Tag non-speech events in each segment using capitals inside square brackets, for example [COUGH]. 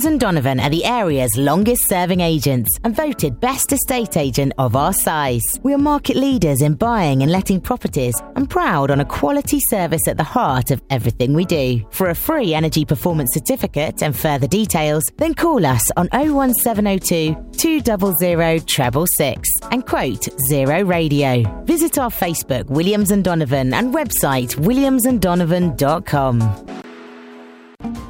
Williams and Donovan are the area's longest serving agents and voted best estate agent of our size. We are market leaders in buying and letting properties and proud on a quality service at the heart of everything we do. For a free energy performance certificate and further details, then call us on 01702 200 666 and quote Zero Radio. Visit our Facebook Williams and Donovan and website williamsanddonovan.com.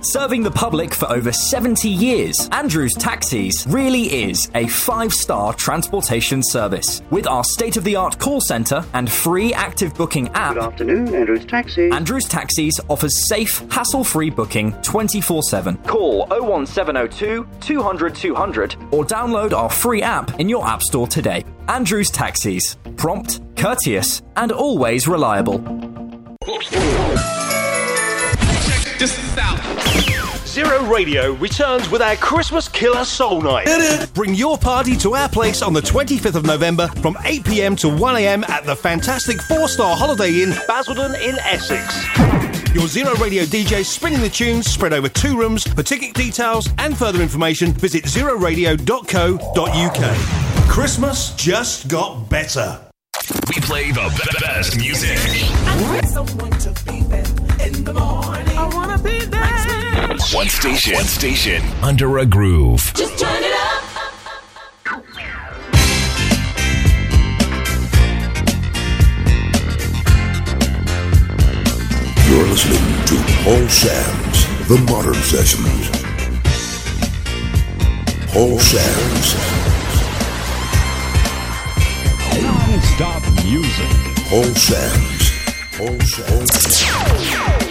Serving the public for over 70 years, Andrews Taxis really is a five star transportation service. With our state of the art call centre and free active booking app. Good afternoon, Andrews Taxis. Andrews Taxis offers safe, hassle free booking 24 7. Call 01702 200 200 or download our free app in your App Store today. Andrews Taxis. Prompt, courteous, and always reliable. Just out. Zero Radio returns with our Christmas Killer Soul Night. Bring your party to our place on the 25th of November from 8 pm to 1 am at the fantastic four star Holiday Inn, Basildon in Essex. Your Zero Radio DJ spinning the tunes spread over two rooms. For ticket details and further information, visit zeroradio.co.uk. Christmas just got better. We play the best music. I'm so want to be- best music. One station, one station, under a groove. Just turn it up. You're listening to Paul Sam's The Modern Sessions. Paul Sam's Non-stop music. Paul Sam's Paul Sam's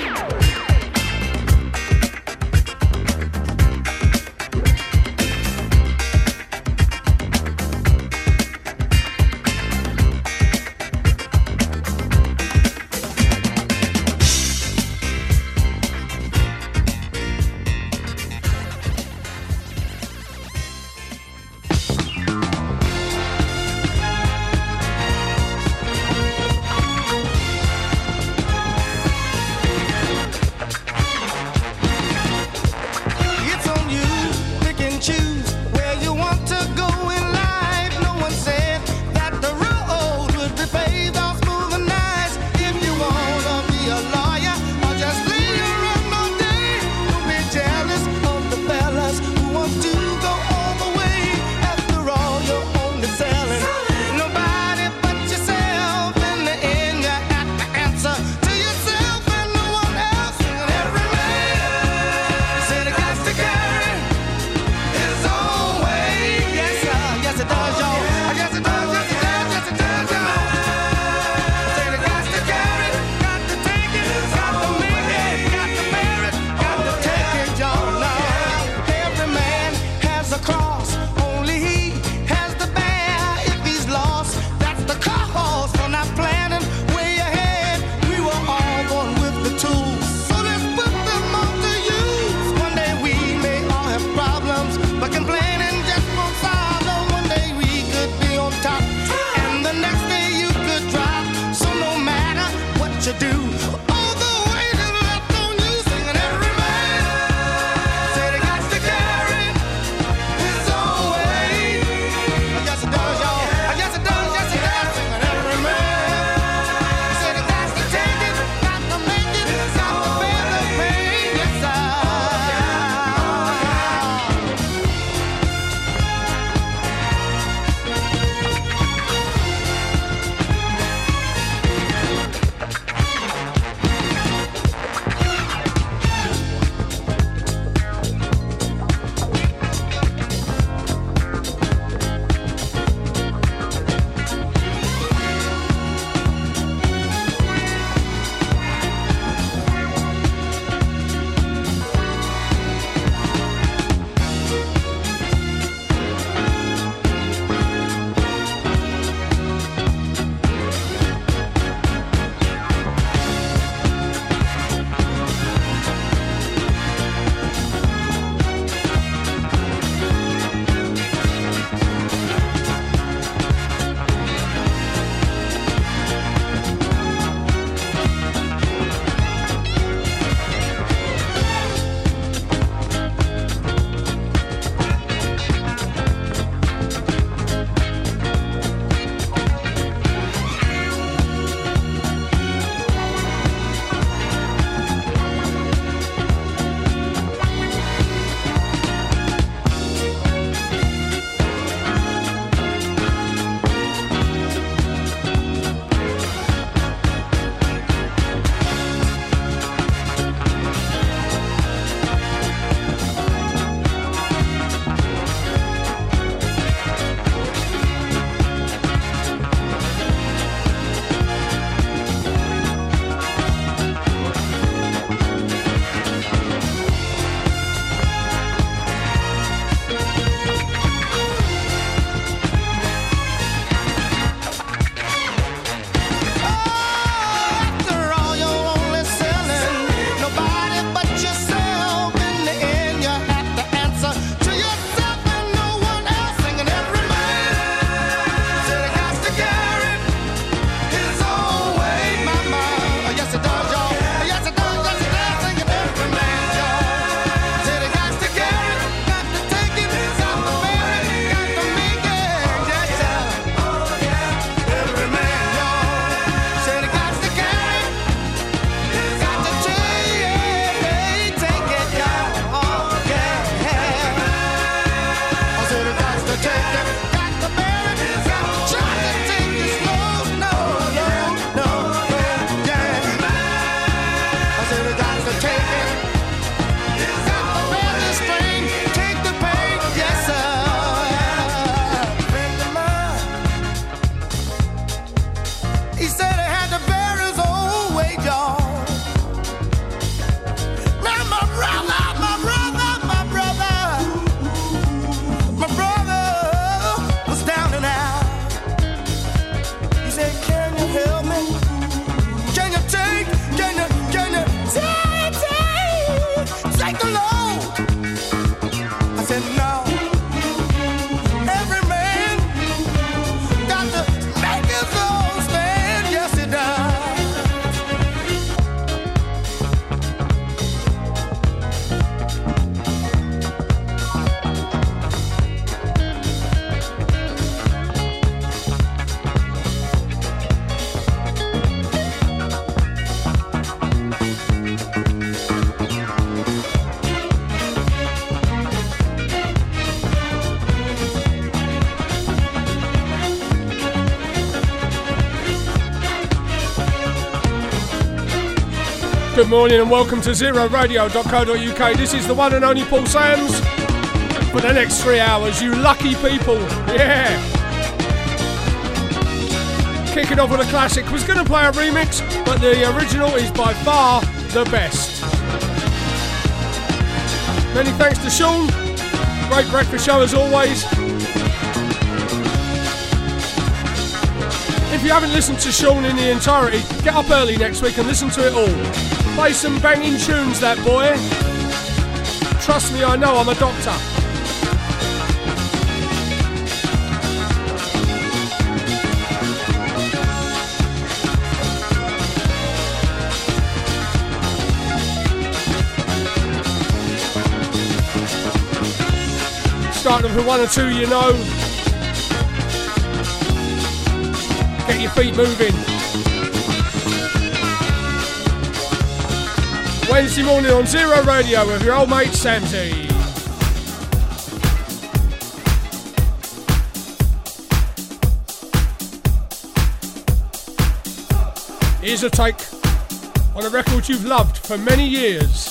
Good morning and welcome to zeroradio.co.uk. This is the one and only Paul Sams for the next three hours, you lucky people. Yeah. Kicking off with a classic. Was going to play a remix, but the original is by far the best. Many thanks to Sean. Great breakfast show as always. If you haven't listened to Sean in the entirety, get up early next week and listen to it all. Play some banging tunes, that boy. Trust me, I know I'm a doctor. Starting with one or two you know. Get your feet moving. Wednesday morning on Zero Radio with your old mate Samsy. Here's a take on a record you've loved for many years.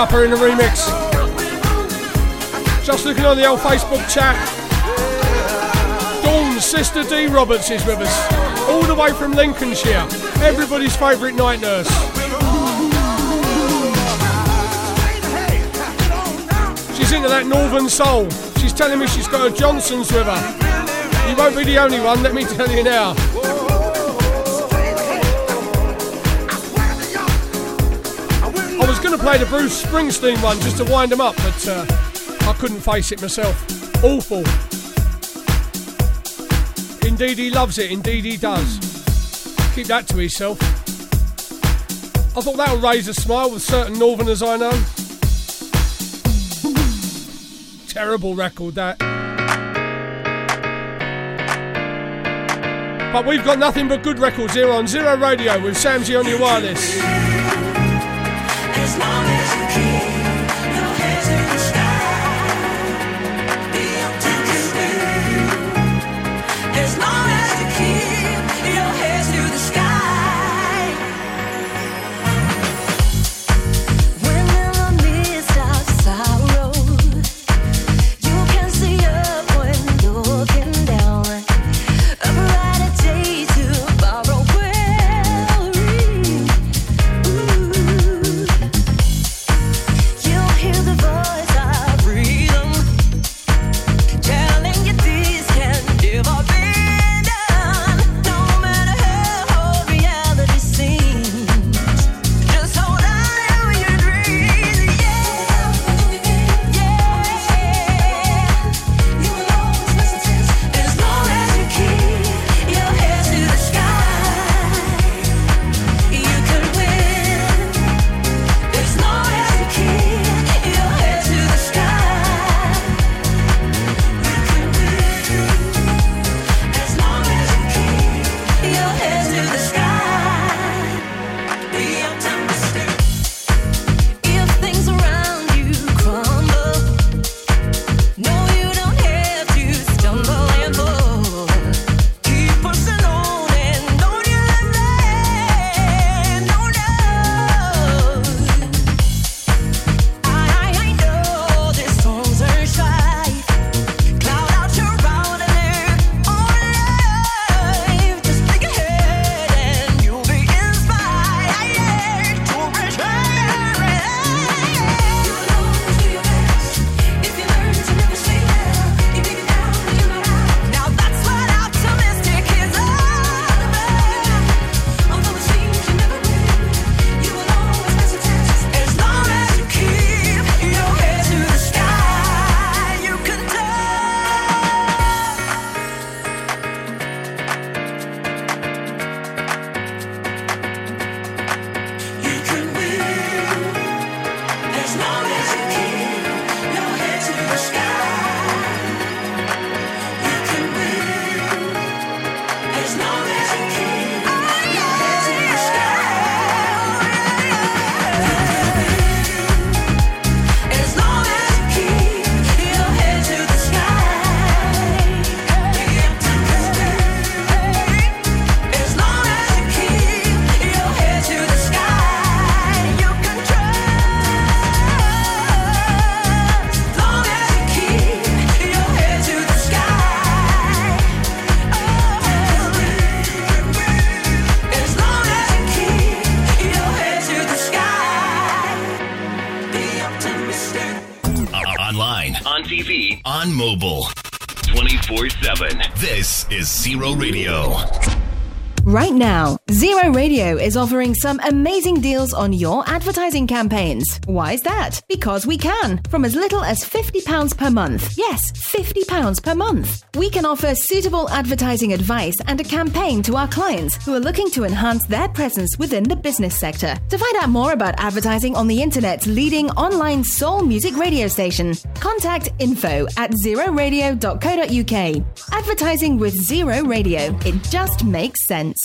Kupper in the remix. Just looking on the old Facebook chat. Dawn's sister D Roberts is with us, all the way from Lincolnshire. Everybody's favourite night nurse. She's into that northern soul. She's telling me she's got a Johnson's with her. You won't be the only one, let me tell you now. Play the Bruce Springsteen one just to wind him up, but uh, I couldn't face it myself. Awful. Indeed, he loves it. Indeed, he does. Keep that to himself. I thought that would raise a smile with certain Northerners I know. Terrible record, that. But we've got nothing but good records here on Zero Radio with Samsy on your wireless. Days is offering some amazing deals on your advertising campaigns. Why is that? Because we can, from as little as £50 per month. Yes, £50 per month. We can offer suitable advertising advice and a campaign to our clients who are looking to enhance their presence within the business sector. To find out more about advertising on the internet's leading online soul music radio station, contact info at zeroradio.co.uk. Advertising with Zero Radio. It just makes sense.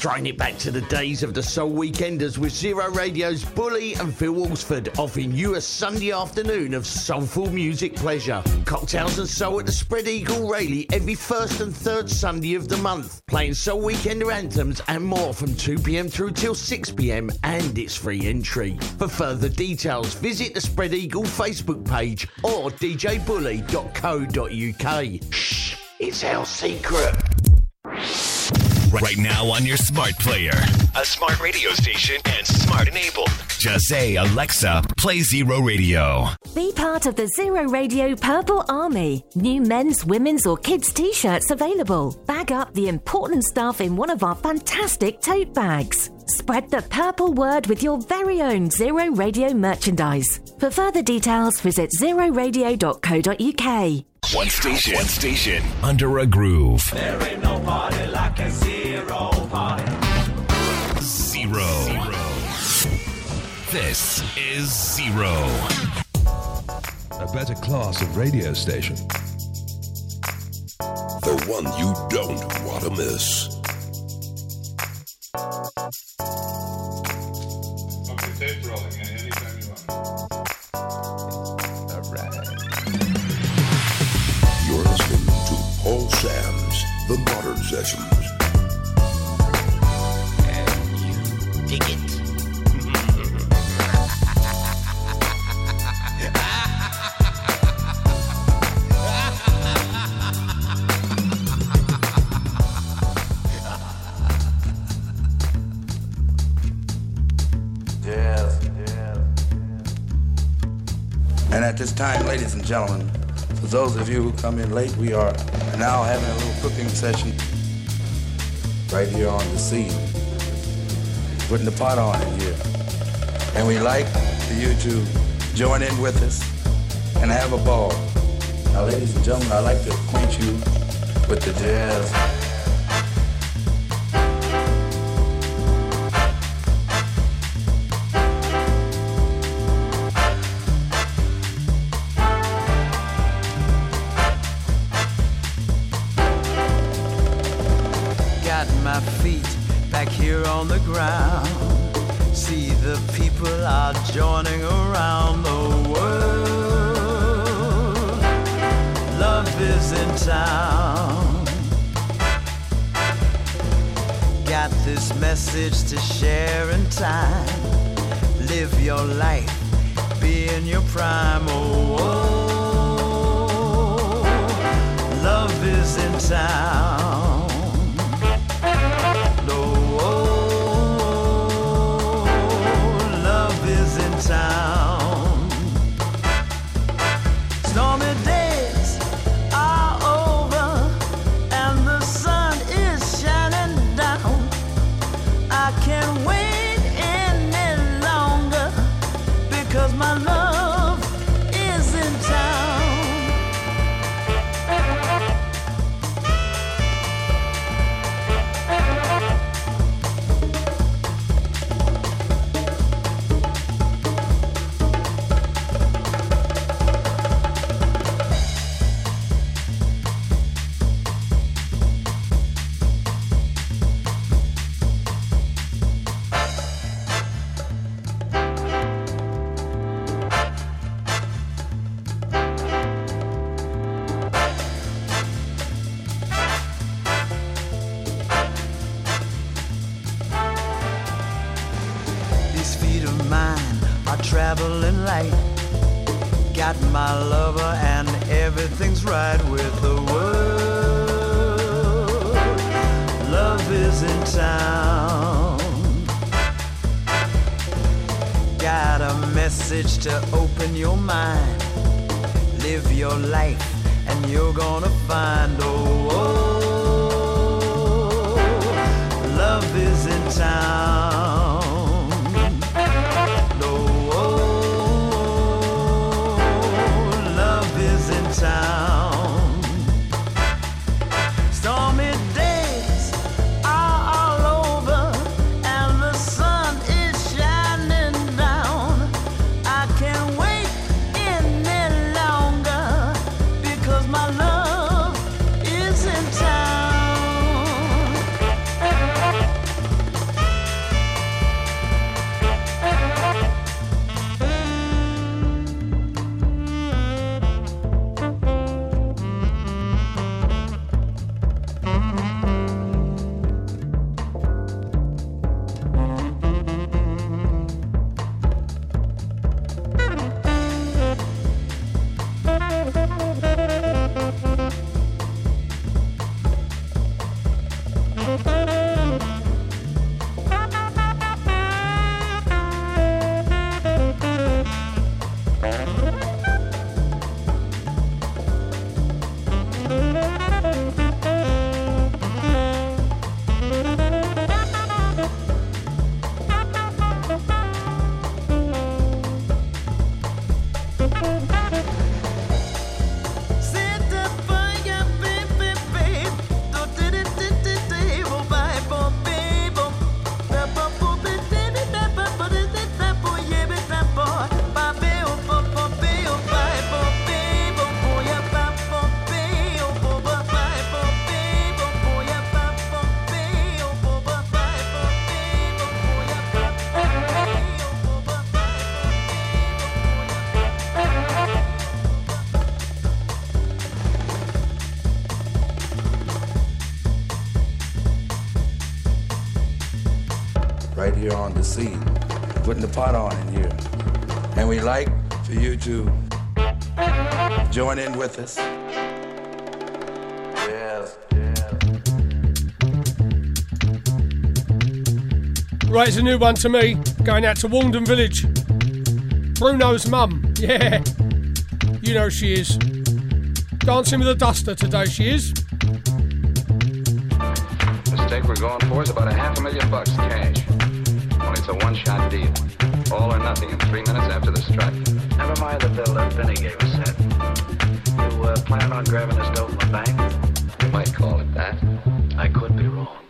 Throwing it back to the days of the Soul Weekenders with Zero Radio's Bully and Phil Walsford offering you a Sunday afternoon of soulful music pleasure. Cocktails and soul at the Spread Eagle Rayleigh every first and third Sunday of the month. Playing Soul Weekender anthems and more from 2pm through till 6pm and it's free entry. For further details, visit the Spread Eagle Facebook page or djbully.co.uk. Shh, it's our secret. Right now on your smart player, a smart radio station, and smart enabled. Just say, Alexa, play Zero Radio. Be part of the Zero Radio Purple Army. New men's, women's, or kids' t shirts available. Bag up the important stuff in one of our fantastic tote bags. Spread the purple word with your very own Zero Radio merchandise. For further details, visit zeroradio.co.uk. One station, one station, under a groove. There ain't no party like a zero This is Zero. A better class of radio station. The one you don't want to miss. Okay, tape rolling. Anytime you want. All right. You're listening to Paul Sam's The Modern Sessions. This time, ladies and gentlemen, for those of you who come in late, we are now having a little cooking session right here on the scene. Putting the pot on in here. And we like for you to join in with us and have a ball. Now, ladies and gentlemen, I'd like to acquaint you with the jazz. The scene, putting the pot on in here. And we like for you to join in with us. Yes, Right, it's a new one to me. Going out to Walden Village. Bruno's mum. Yeah. You know she is. Dancing with a duster today, she is. The stake we're going for is about a half a million bucks cash. A one-shot deal. All or nothing in three minutes after the strike. Never mind the bill that Benny gave us, Ed. You uh, plan on grabbing this dope from the bank? You might call it that. I could be wrong.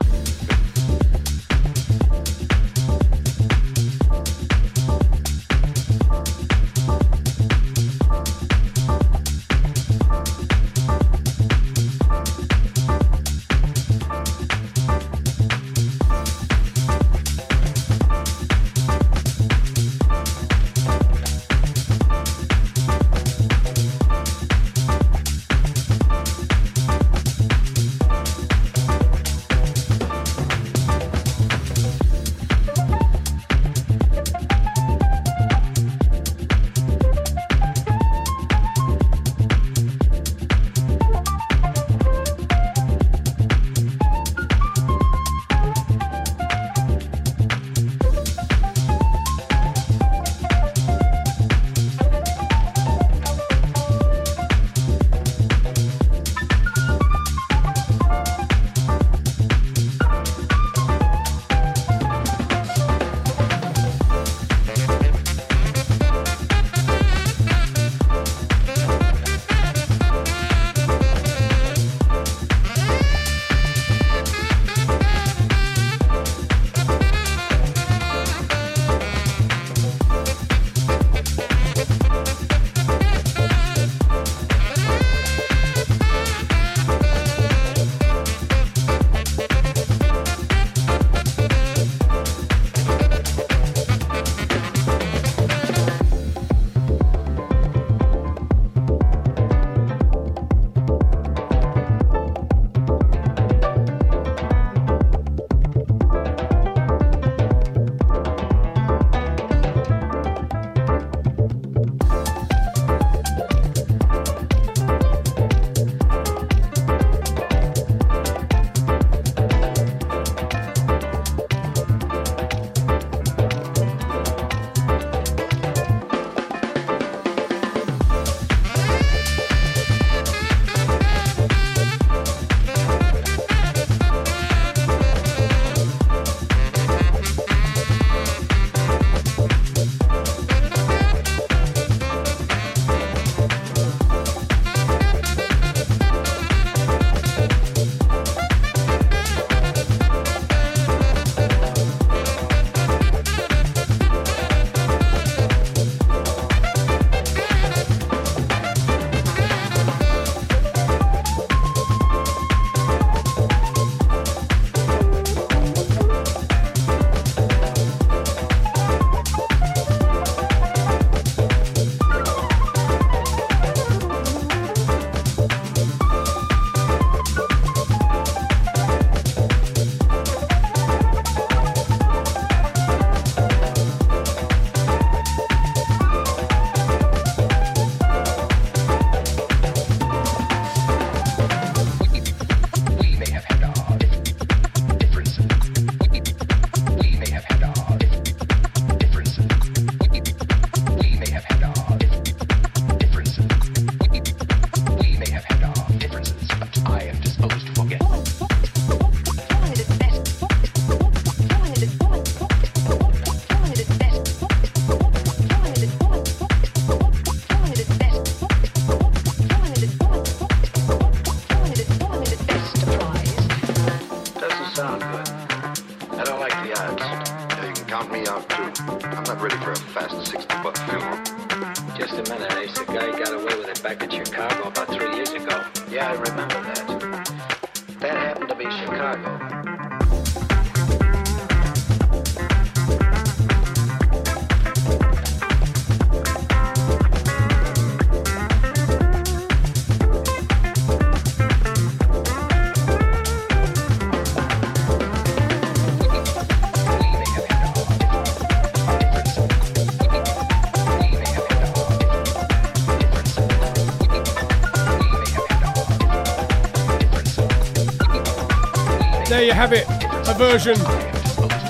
You have it, a version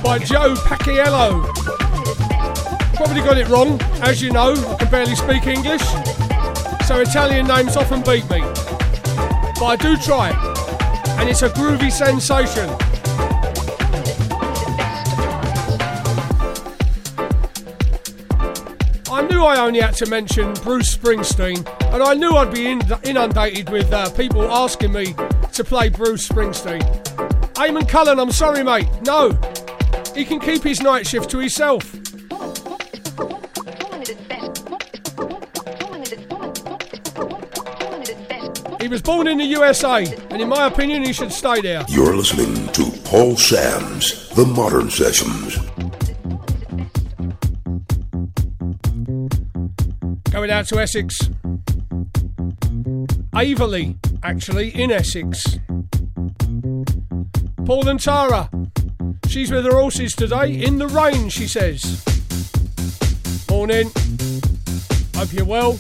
by Joe Pacquiello. Probably got it wrong, as you know, I can barely speak English, so Italian names often beat me. But I do try, and it's a groovy sensation. I knew I only had to mention Bruce Springsteen, and I knew I'd be inundated with uh, people asking me to play Bruce Springsteen. Eamon Cullen, I'm sorry, mate. No. He can keep his night shift to himself. He was born in the USA, and in my opinion, he should stay there. You're listening to Paul Sams The Modern Sessions. Going out to Essex. Aveley, actually, in Essex. Paul and Tara. She's with her horses today in the rain, she says. Morning. Hope you're well.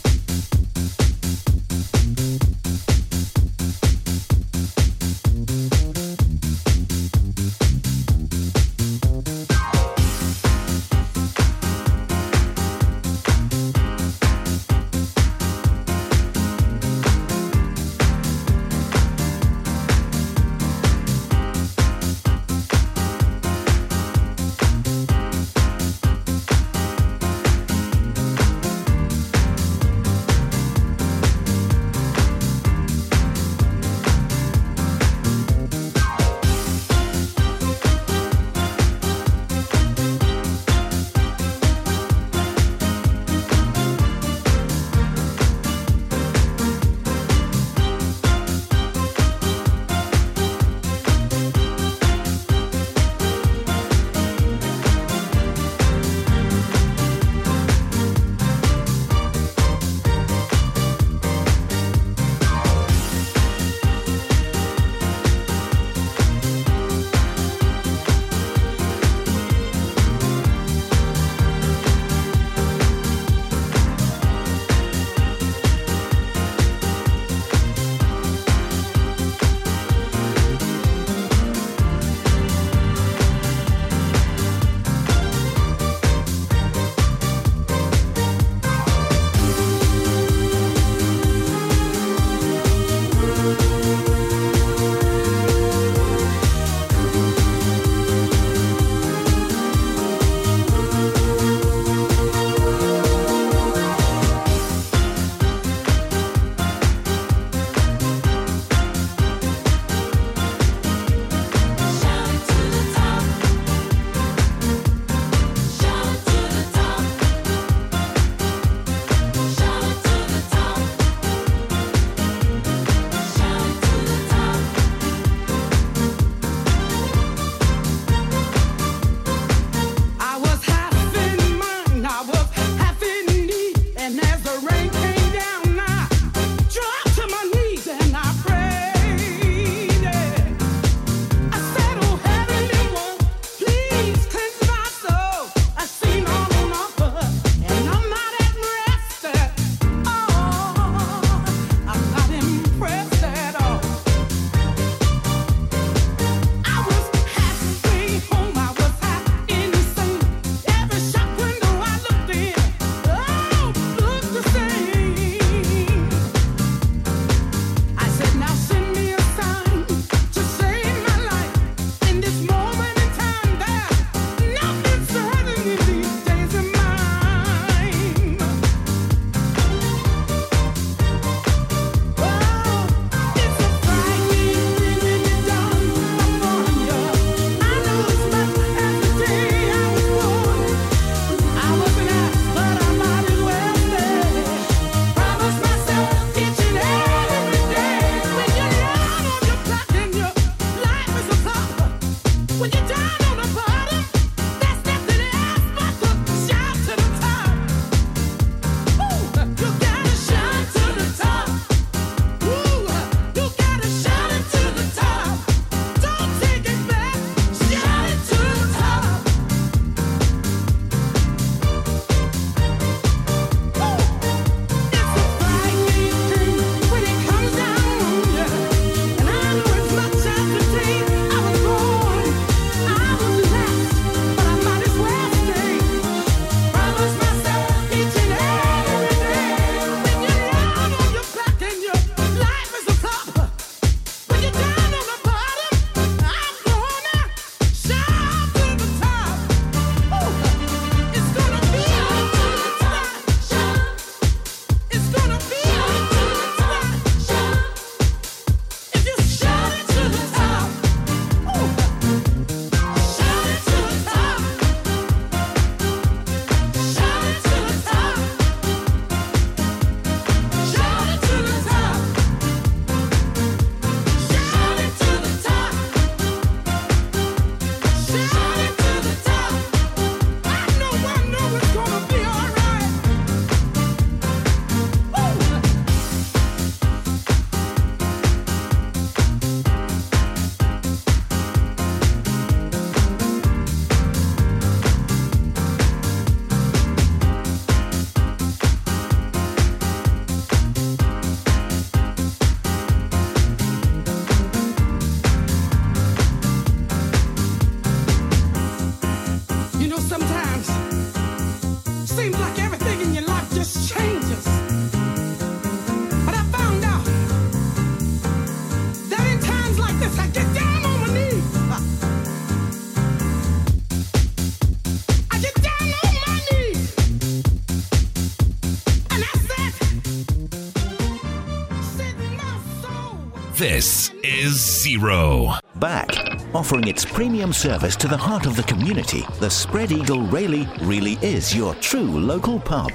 This is Zero. Back, offering its premium service to the heart of the community, the Spread Eagle Rayleigh really is your true local pub.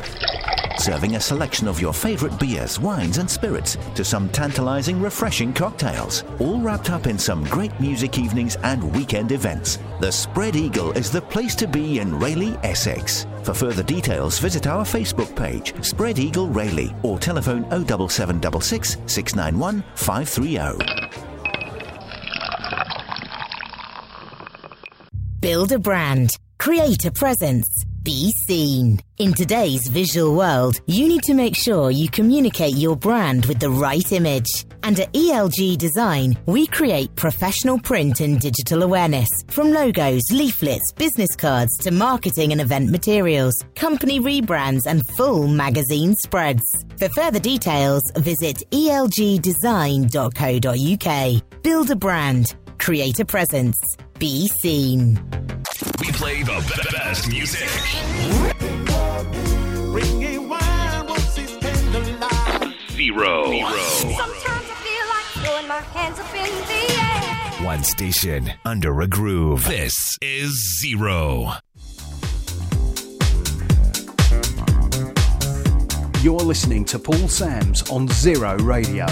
Serving a selection of your favourite beers, wines, and spirits to some tantalising, refreshing cocktails, all wrapped up in some great music evenings and weekend events. The Spread Eagle is the place to be in Rayleigh, Essex. For further details, visit our Facebook page, Spread Eagle Rayleigh, or telephone 07766 691 530. Build a brand. Create a presence. Be seen. In today's visual world, you need to make sure you communicate your brand with the right image. And at ELG Design, we create professional print and digital awareness from logos, leaflets, business cards to marketing and event materials, company rebrands, and full magazine spreads. For further details, visit elgdesign.co.uk. Build a brand. Create a presence. Be seen. We play the be- best music. Zero. Sometimes I feel like throwing my hands up in the air. One station under a groove. This is Zero. You're listening to Paul Sams on Zero Radio.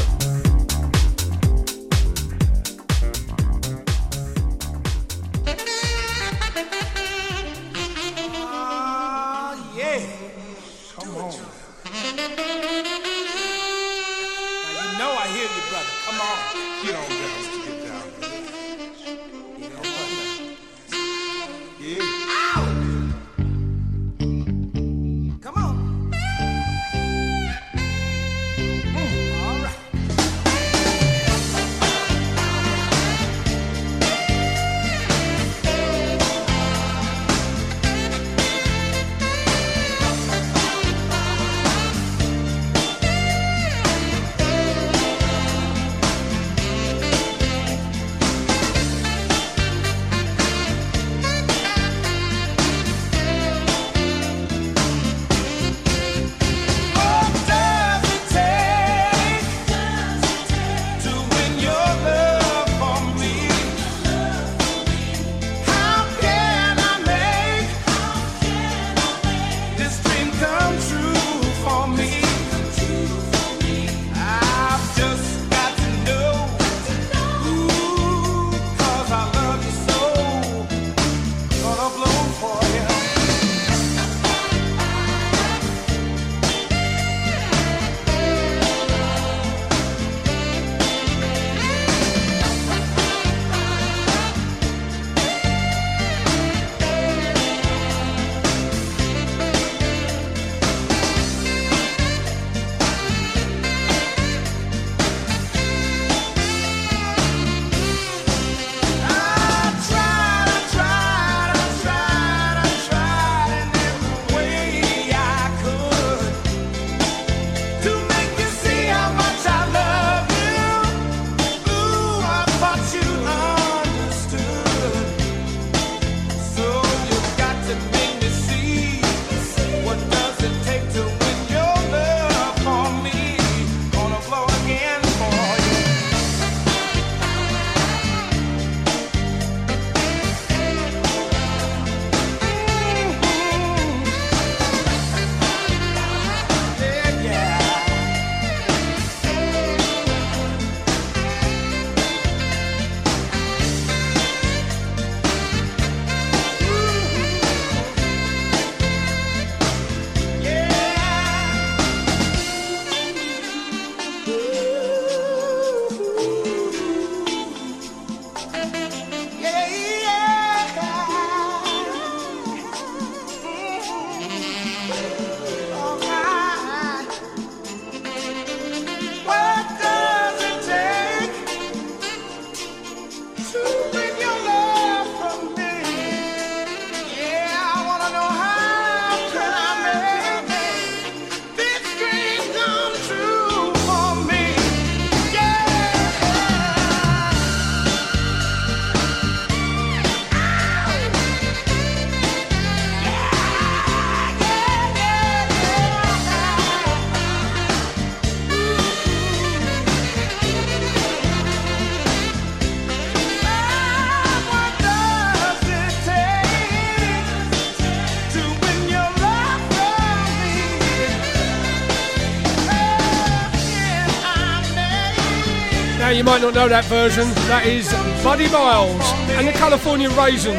You might not know that version. That is Buddy Miles and the California Raisins.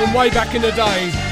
From way back in the day.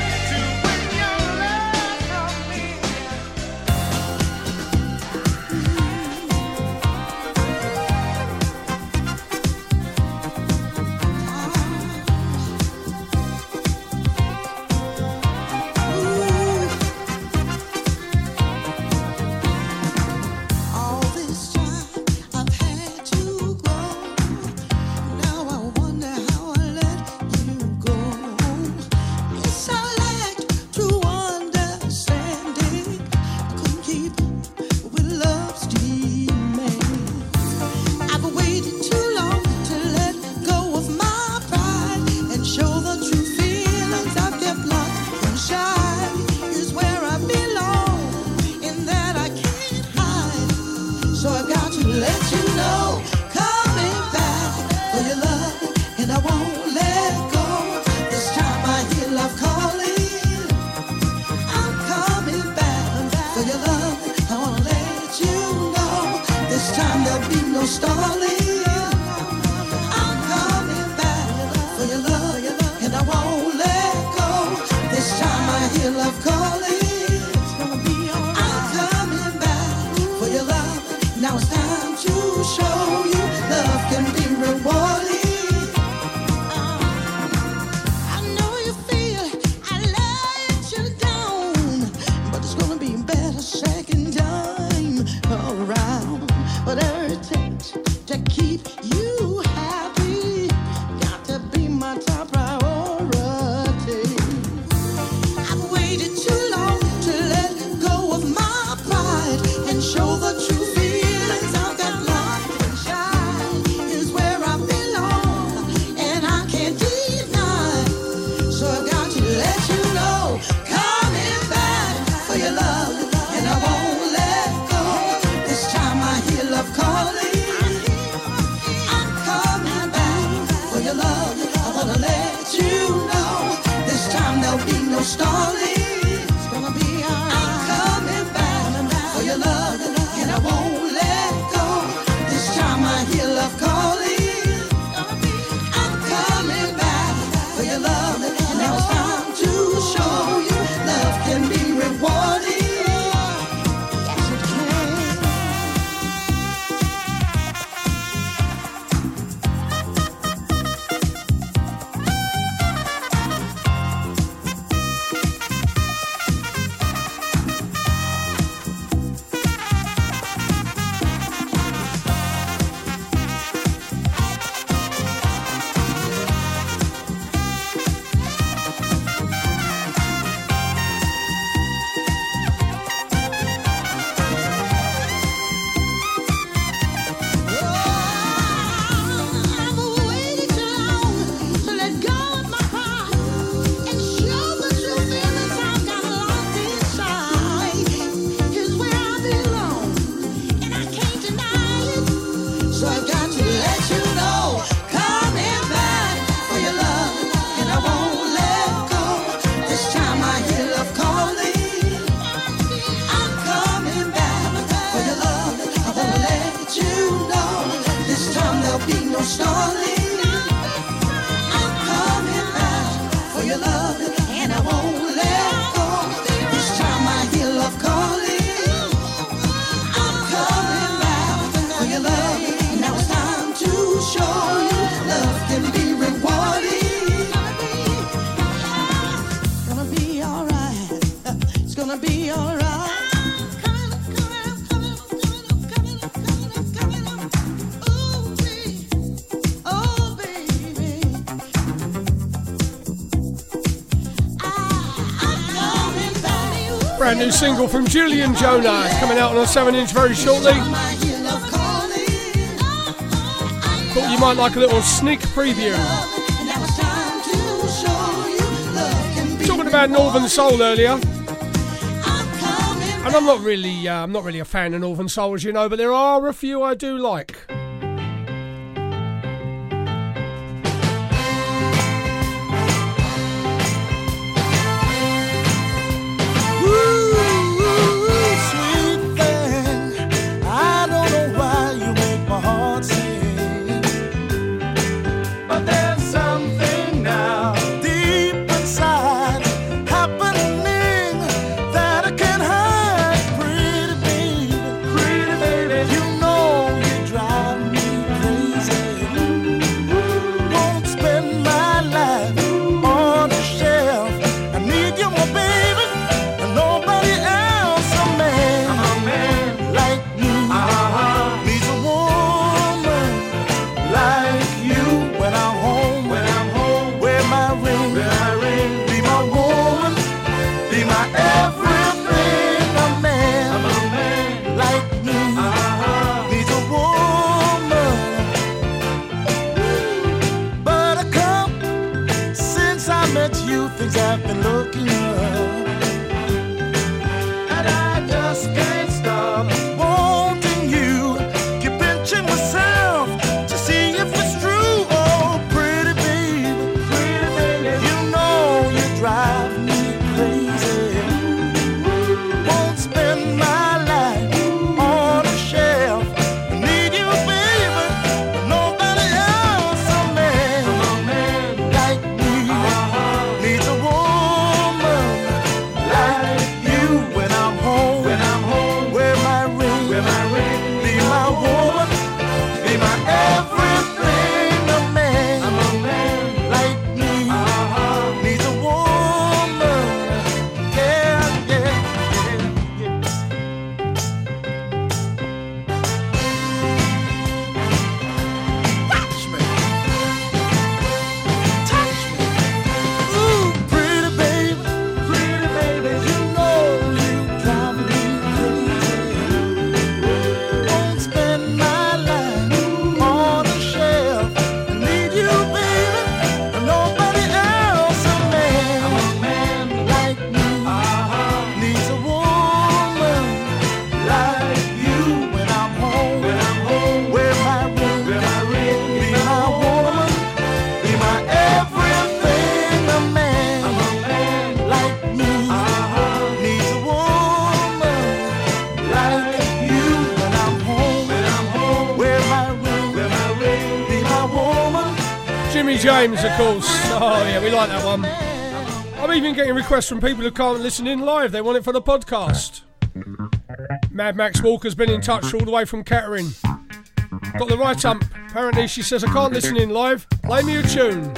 Brand new single from Julian Jonah. coming out on a 7 inch very shortly. Thought you might like a little sneak preview. Talking about Northern Soul earlier. And I'm not really, uh, I'm not really a fan of Northern Soul, as you know, but there are a few I do like. From people who can't listen in live. They want it for the podcast. Mad Max Walker's been in touch all the way from Kettering. Got the right ump. Apparently, she says, I can't listen in live. Play me a tune.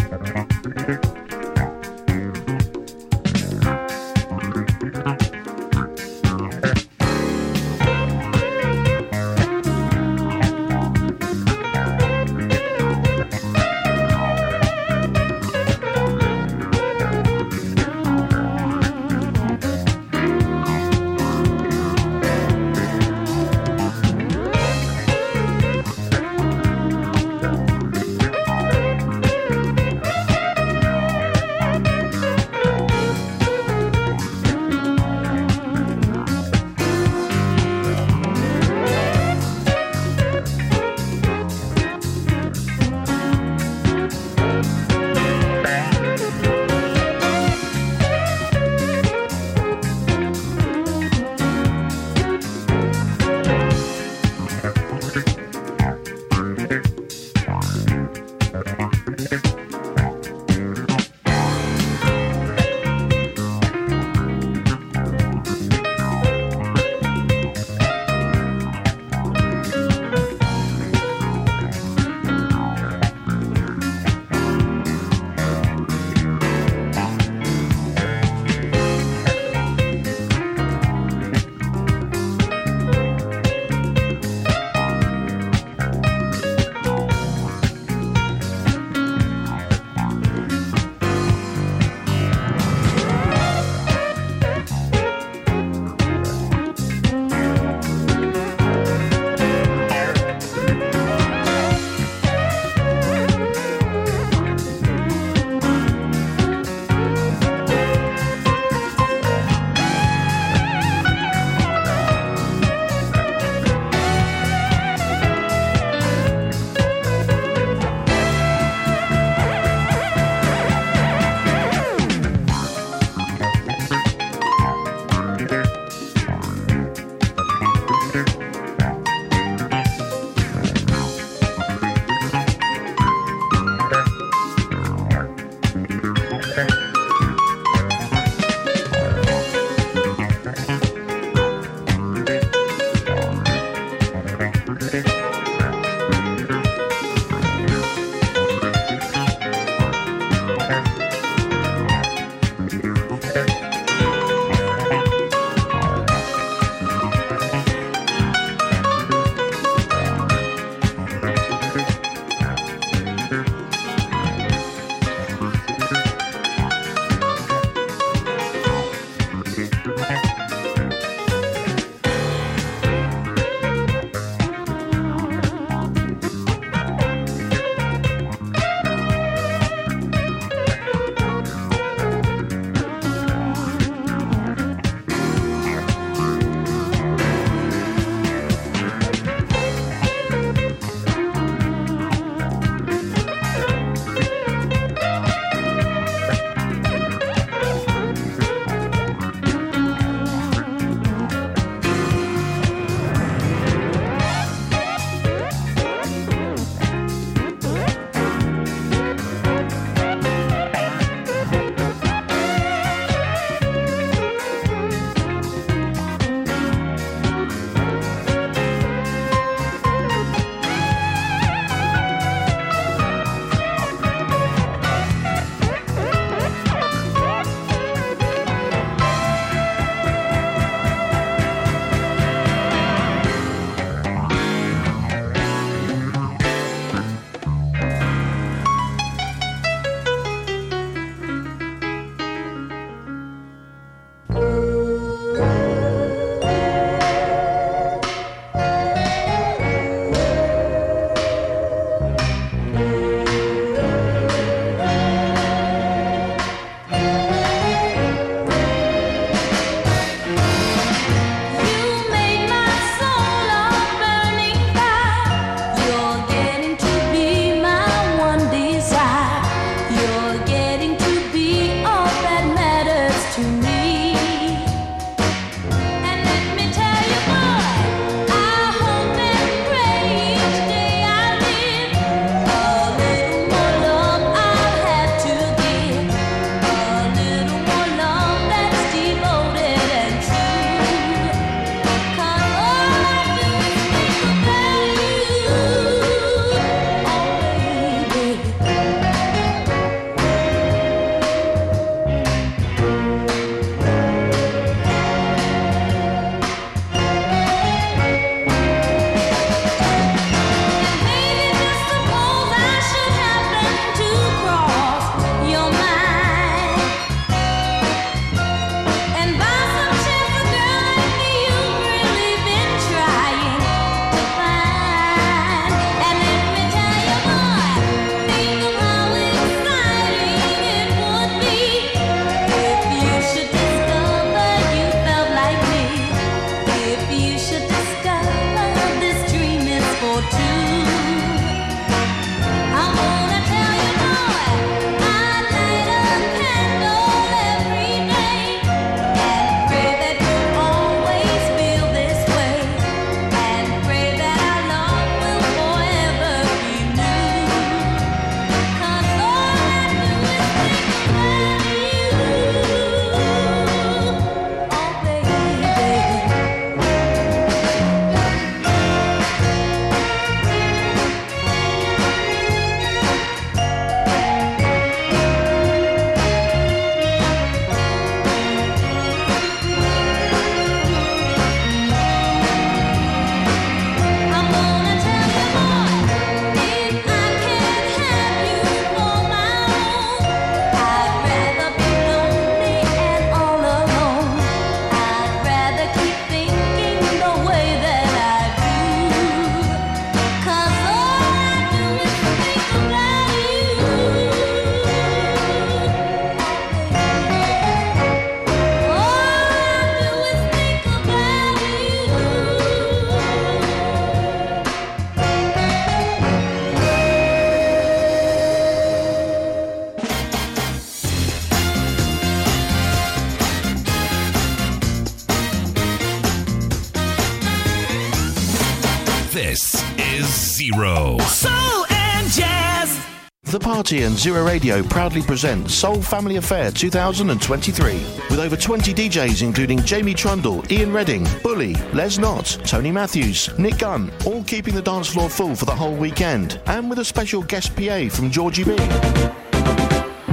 And Zero Radio proudly present Soul Family Affair 2023 with over 20 DJs including Jamie Trundle, Ian Redding, Bully, Les Knott, Tony Matthews, Nick Gunn, all keeping the dance floor full for the whole weekend and with a special guest PA from Georgie B.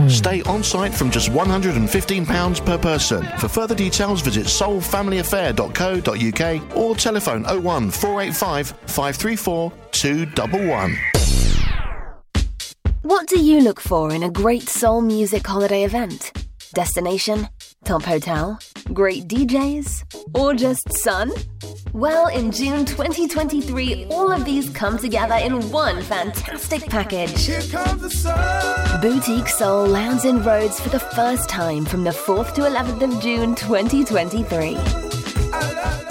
Stay on site from just £115 per person. For further details, visit soulfamilyaffair.co.uk or telephone 01 485 534 211. What do you look for in a great soul music holiday event? Destination? Top hotel? Great DJs? Or just sun? Well, in June 2023, all of these come together in one fantastic package. Boutique Soul lands in Rhodes for the first time from the 4th to 11th of June 2023.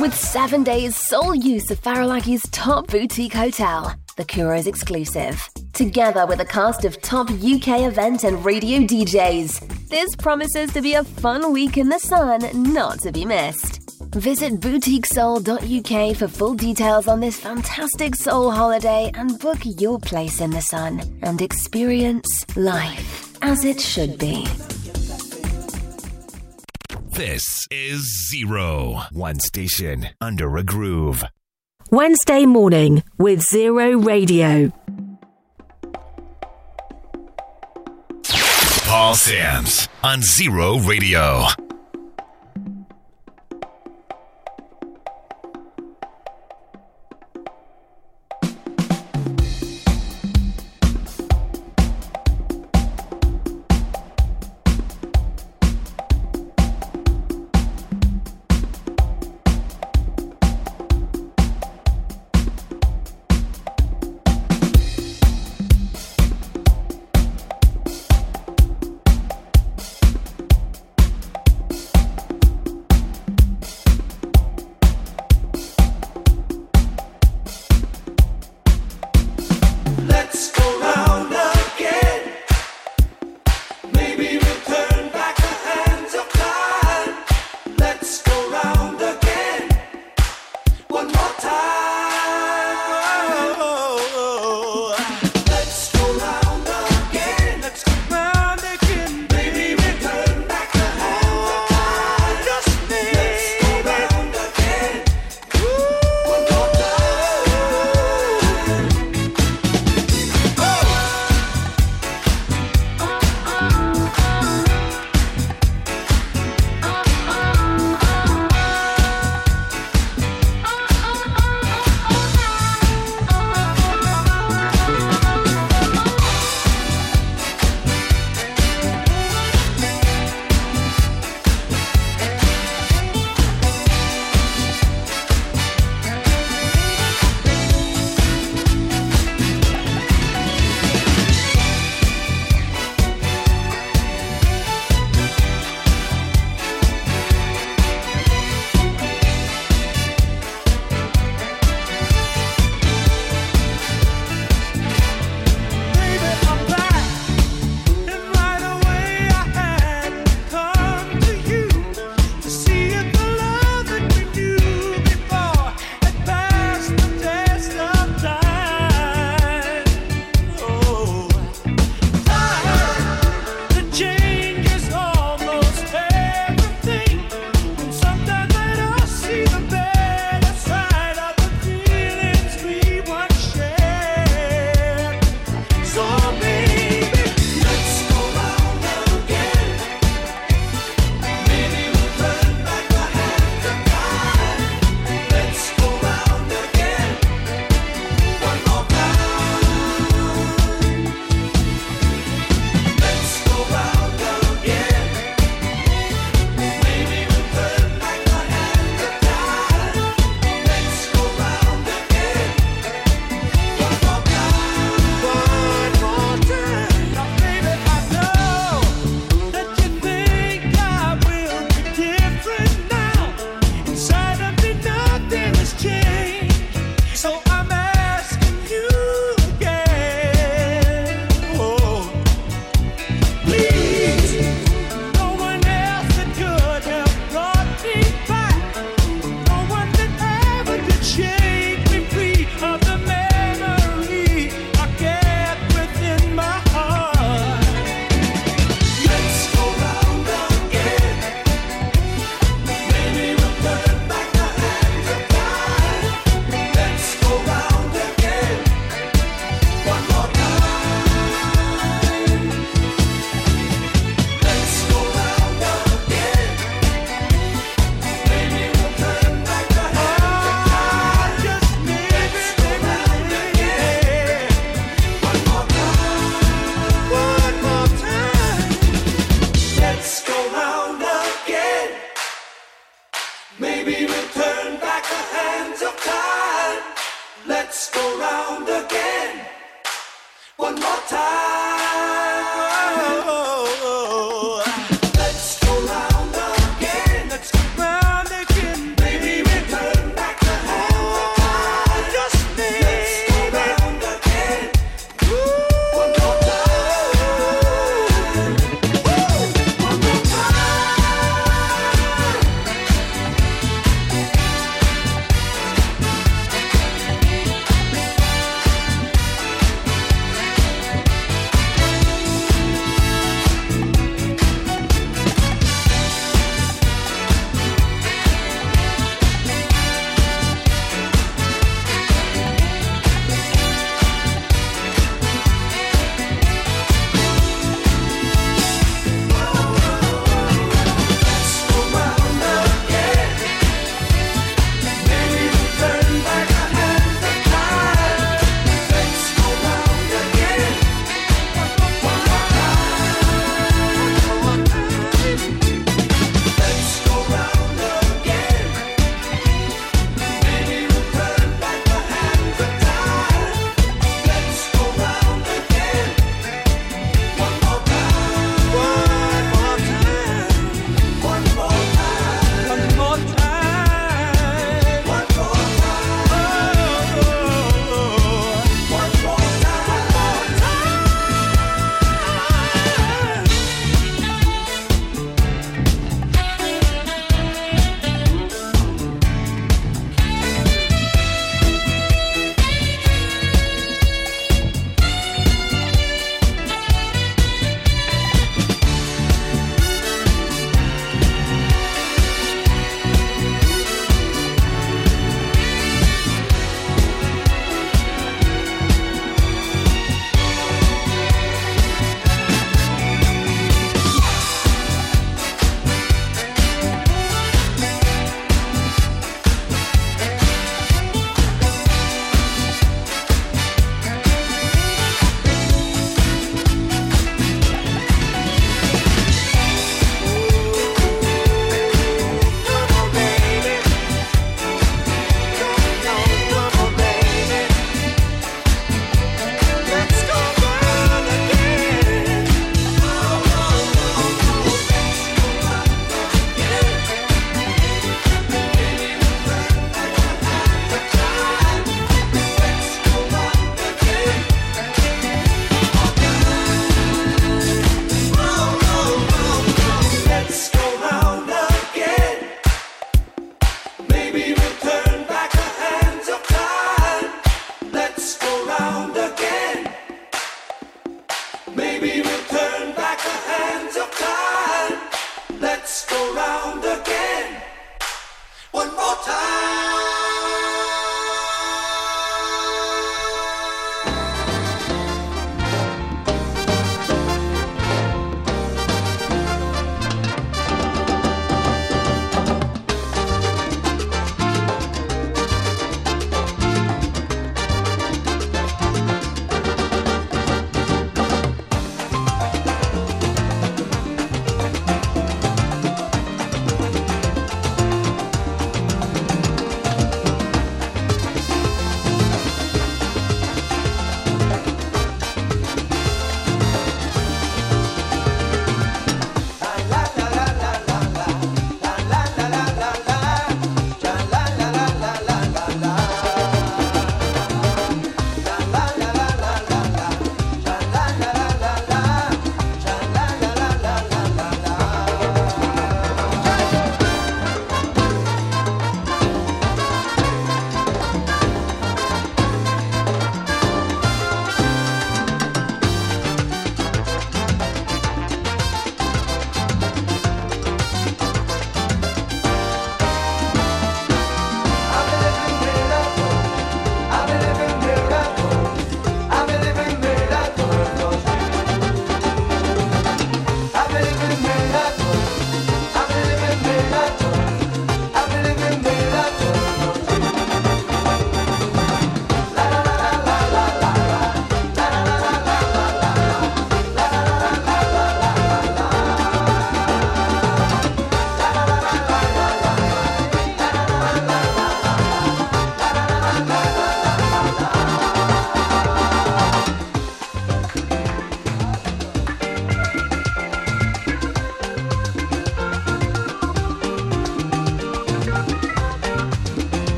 With seven days sole use of Faliraki's top boutique hotel, the Kouros exclusive, together with a cast of top UK event and radio DJs. This promises to be a fun week in the sun, not to be missed. Visit boutiquesoul.uk for full details on this fantastic soul holiday and book your place in the sun and experience life as it should be. This is Zero. One station under a groove. Wednesday morning with Zero Radio. Paul Sams on Zero Radio.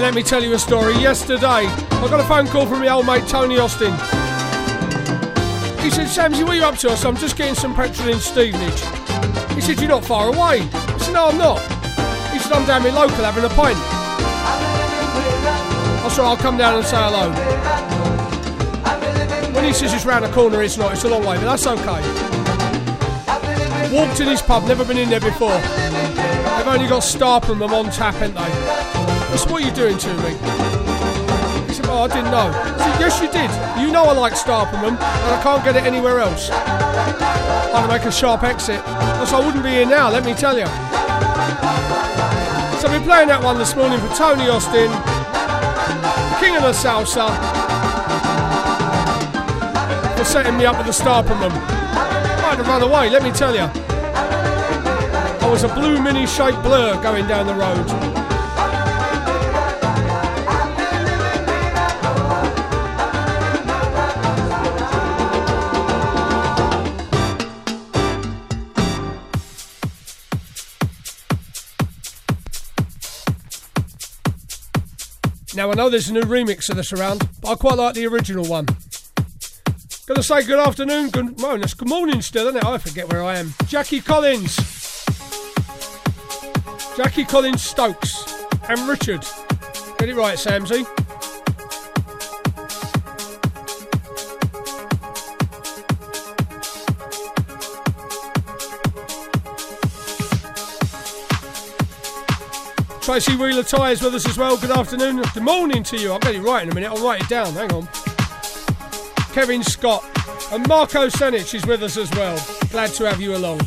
Let me tell you a story. Yesterday, I got a phone call from my old mate Tony Austin. He said, Samsy, what are you up to? I said, I'm just getting some petrol in Stevenage. He said, You're not far away. I said, No, I'm not. He said, I'm down my local having a pint. I said, I'll come down and say hello. When he says it's round the corner, it's not. It's a long way, but that's okay. Walked in his pub, never been in there before. They've only got Starpram on tap, ain't they? I said, what are you doing to me? He said, oh, I didn't know. I said, yes, you did. You know I like Starpram and I can't get it anywhere else. I to make a sharp exit. Else I wouldn't be here now, let me tell you. So we're playing that one this morning for Tony Austin, King of the Salsa, for setting me up with the Starpram. I had to run away, let me tell you. I was a blue mini shaped blur going down the road. Know there's a new remix of this around, but I quite like the original one. Gonna say good afternoon, good morning, it's good morning still, isn't it? I forget where I am. Jackie Collins. Jackie Collins Stokes and Richard. Get it right, Samsy. Tracy Wheeler Tyres with us as well. Good afternoon. Good morning to you. I'll get it right in a minute. I'll write it down. Hang on. Kevin Scott and Marco Senich is with us as well. Glad to have you along.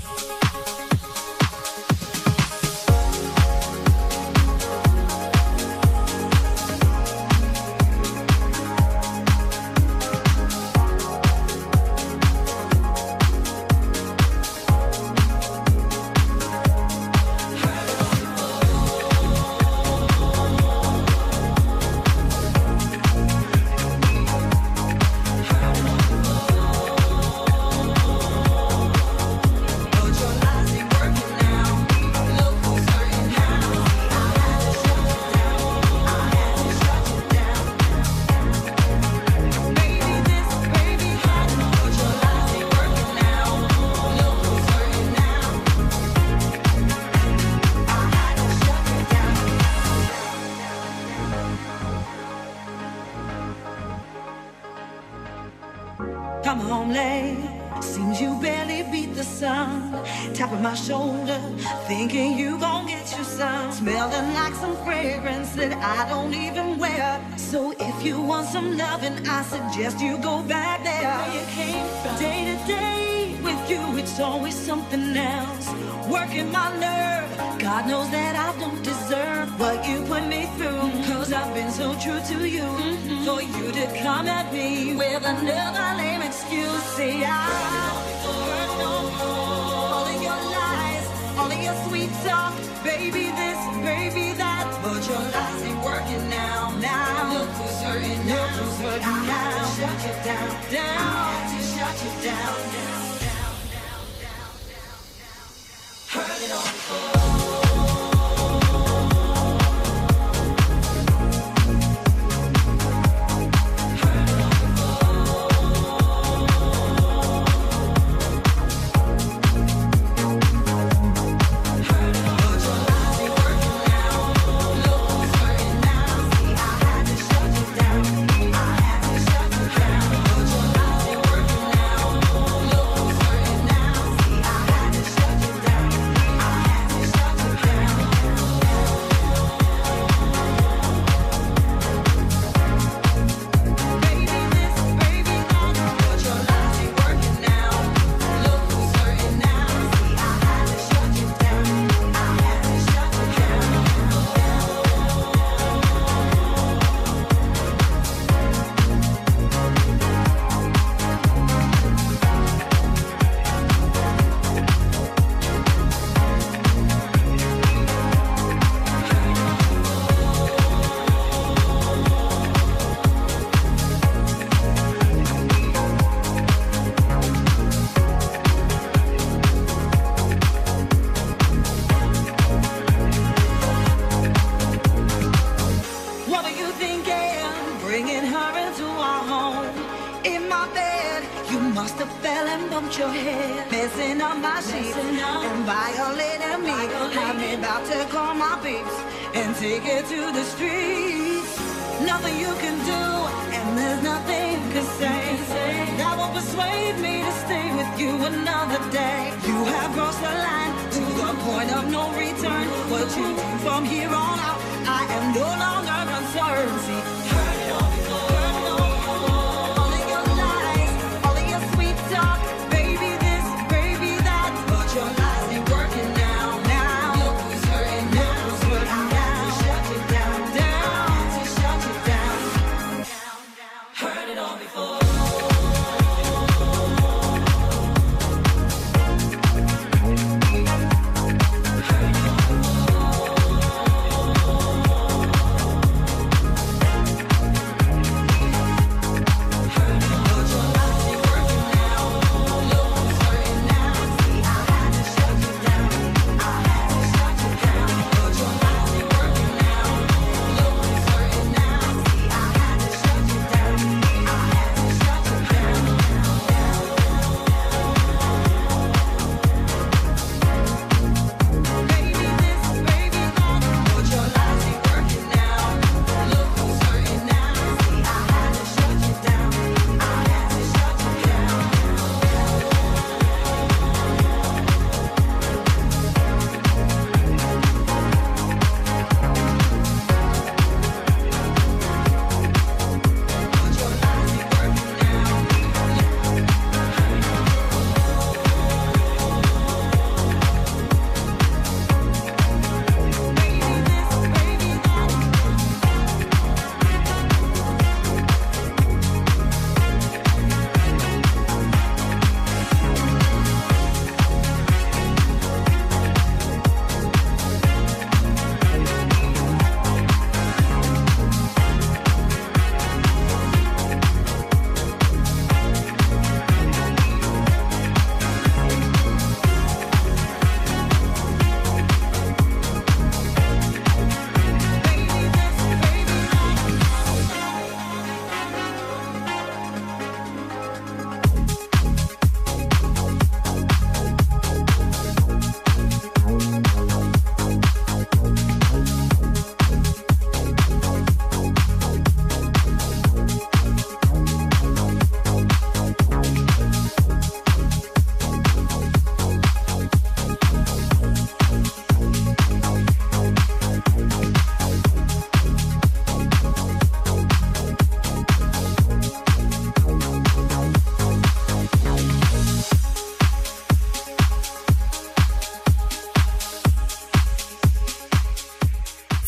I suggest you go back there. Where you came from. Day to day with you, it's always something else. Working my nerve, God knows that I don't deserve what you put me through. Mm-hmm. Cause I've been so true to you. Mm-hmm. For you to come at me with another lame excuse. Say I heard no more. All of your lies, all of your sweet talk. Baby this, baby that. But your lies ain't working now. Now look who's hurting now. Hurting I now. To shut you down, down. I had to shut you down, down, down, down, down, down. Heard it all before.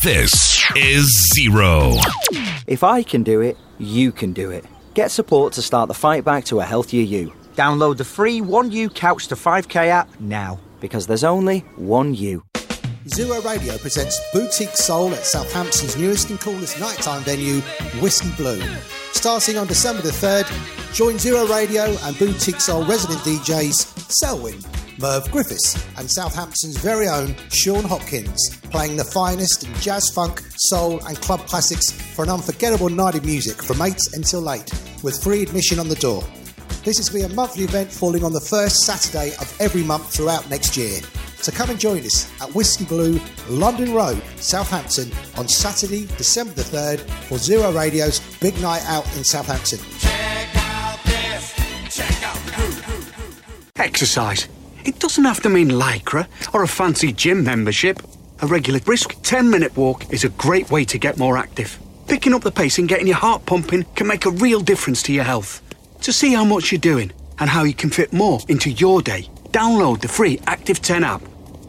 This is Zero. If I can do it, you can do it. Get support to start the fight back to a healthier you. Download the free One You Couch to 5K app now because there's only one you. Zero Radio presents Boutique Soul at Southampton's newest and coolest nighttime venue, Whiskey Blue. Starting on December the 3rd, join Zero Radio and Boutique Soul resident DJs Selwyn, Merv Griffiths, and Southampton's very own Sean Hopkins, playing the finest in jazz, funk, soul, and club classics for an unforgettable night of music from 8 until late, with free admission on the door. This is to be a monthly event falling on the first Saturday of every month throughout next year. So come and join us at Whiskey Blue, London Road, Southampton on Saturday, December the 3rd for Zero Radio's Big Night Out in Southampton. Exercise. It doesn't have to mean lycra or a fancy gym membership. A regular brisk 10 minute walk is a great way to get more active. Picking up the pace and getting your heart pumping can make a real difference to your health. To see how much you're doing and how you can fit more into your day, download the free Active 10 app.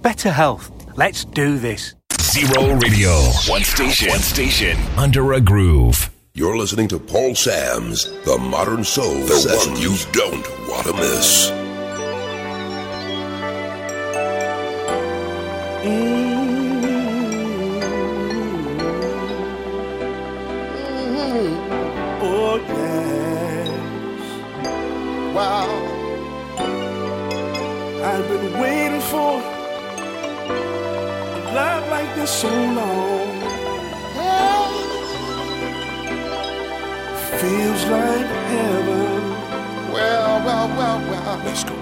Better health. Let's do this. Zero Radio. One station. One station. Under a groove. You're listening to Paul Sams' The Modern Soul The Sessions. one you don't want to miss. Feels like heaven. Well, well, well, well. Let's go.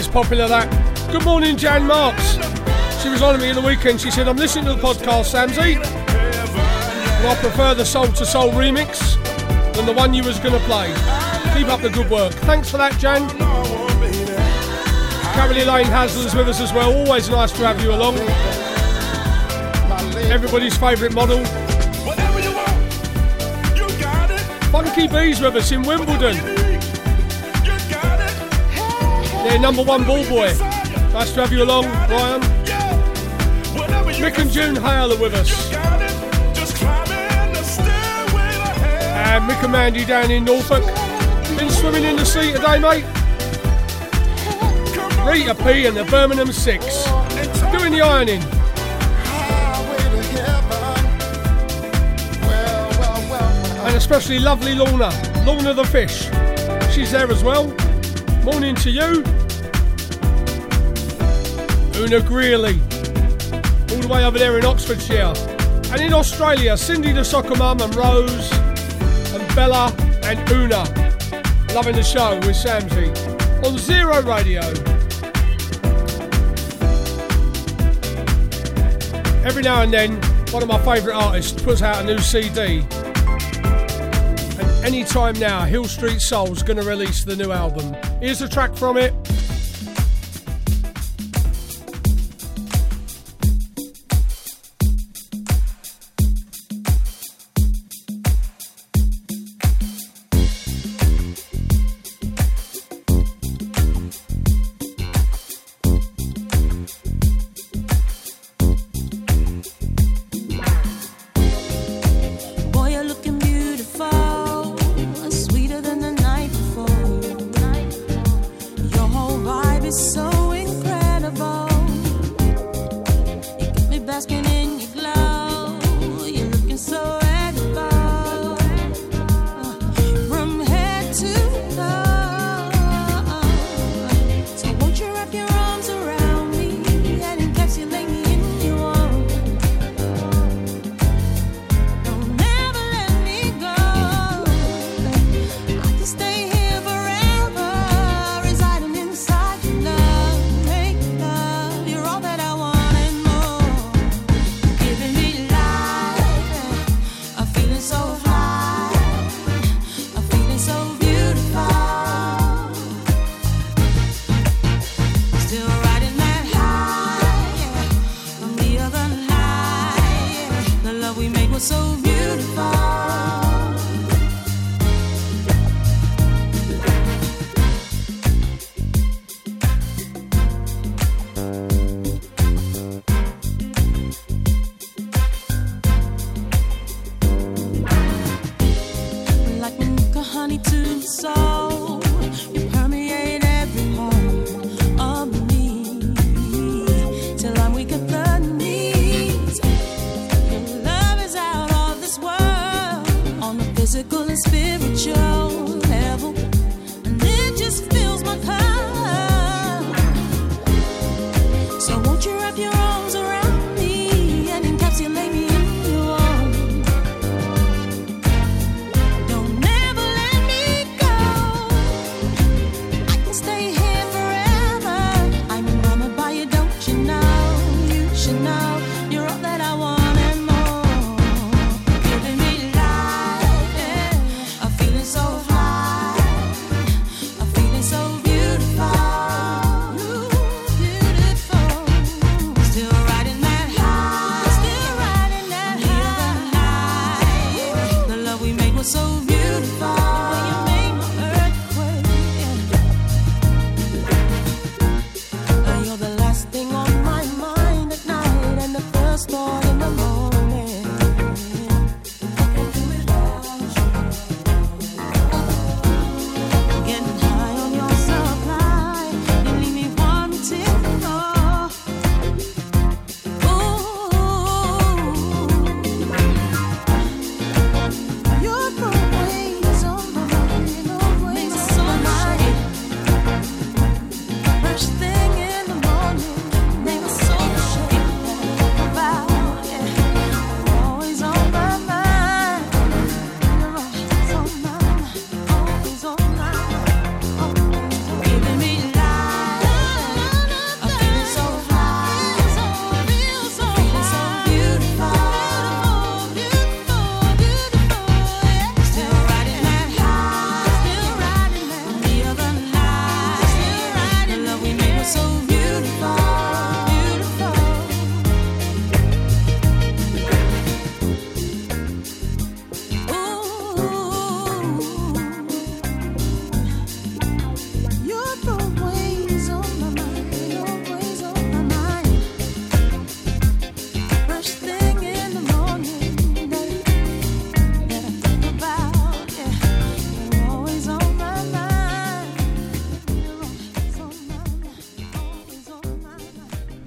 Always popular that. Good morning, Jan Marks. She was on me in the weekend. She said, I'm listening to the podcast, Samsy. And I prefer the Soul to Soul remix than the one you was going to play. Keep up the good work. Thanks for that, Jan. Caroline Lane Hasler's with us as well. Always nice to have you along. Everybody's favourite model. Funky Bees with us in Wimbledon. Yeah, number one ball boy. Nice to have you along, Brian. Mick and June Hale are with us. And Mick and Mandy down in Norfolk. Been swimming in the sea today, mate. Rita P and the Birmingham Six. Doing the ironing. And especially lovely Lorna. Lorna the fish. She's there as well. Morning to you. Una Greeley. All the way over there in Oxfordshire. And in Australia, Cindy the soccer mum and Rose and Bella and Una. Loving the show with Samsy on Zero Radio. Every now and then, one of my favourite artists puts out a new CD. And any time now, Hill Street Soul's going to release the new album. Here's a track from it.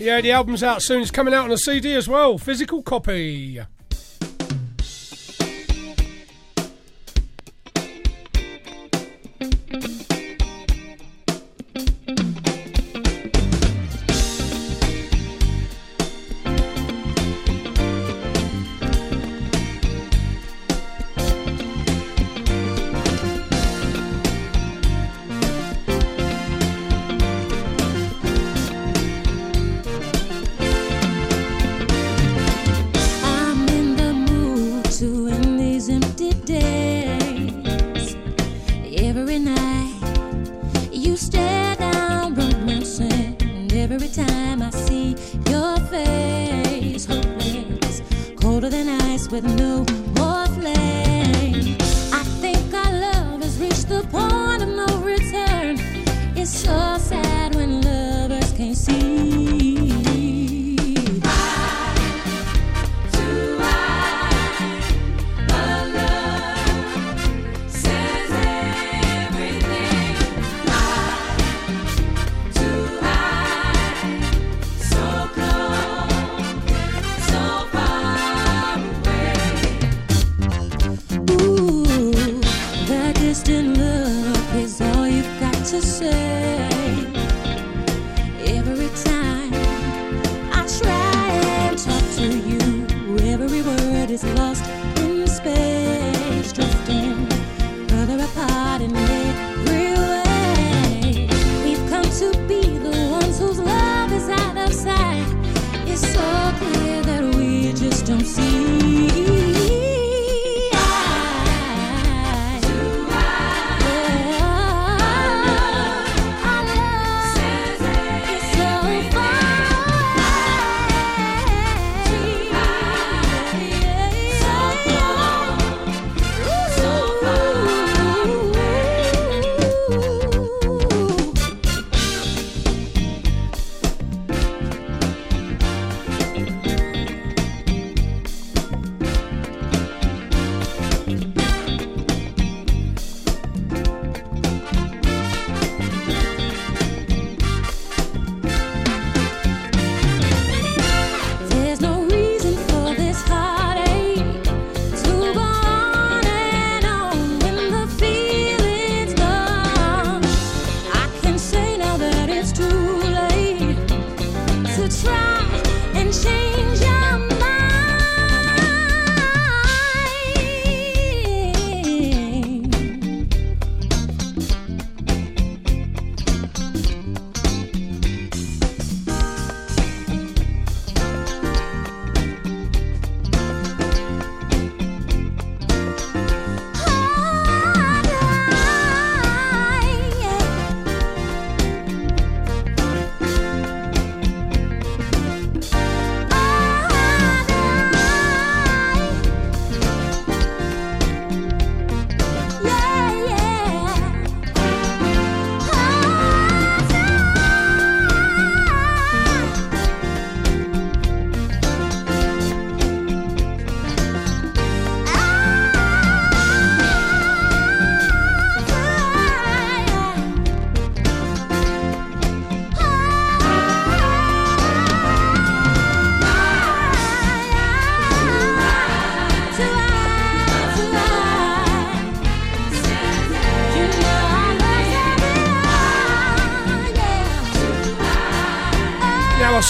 Yeah, the album's out soon. It's coming out on a CD as well, physical copy.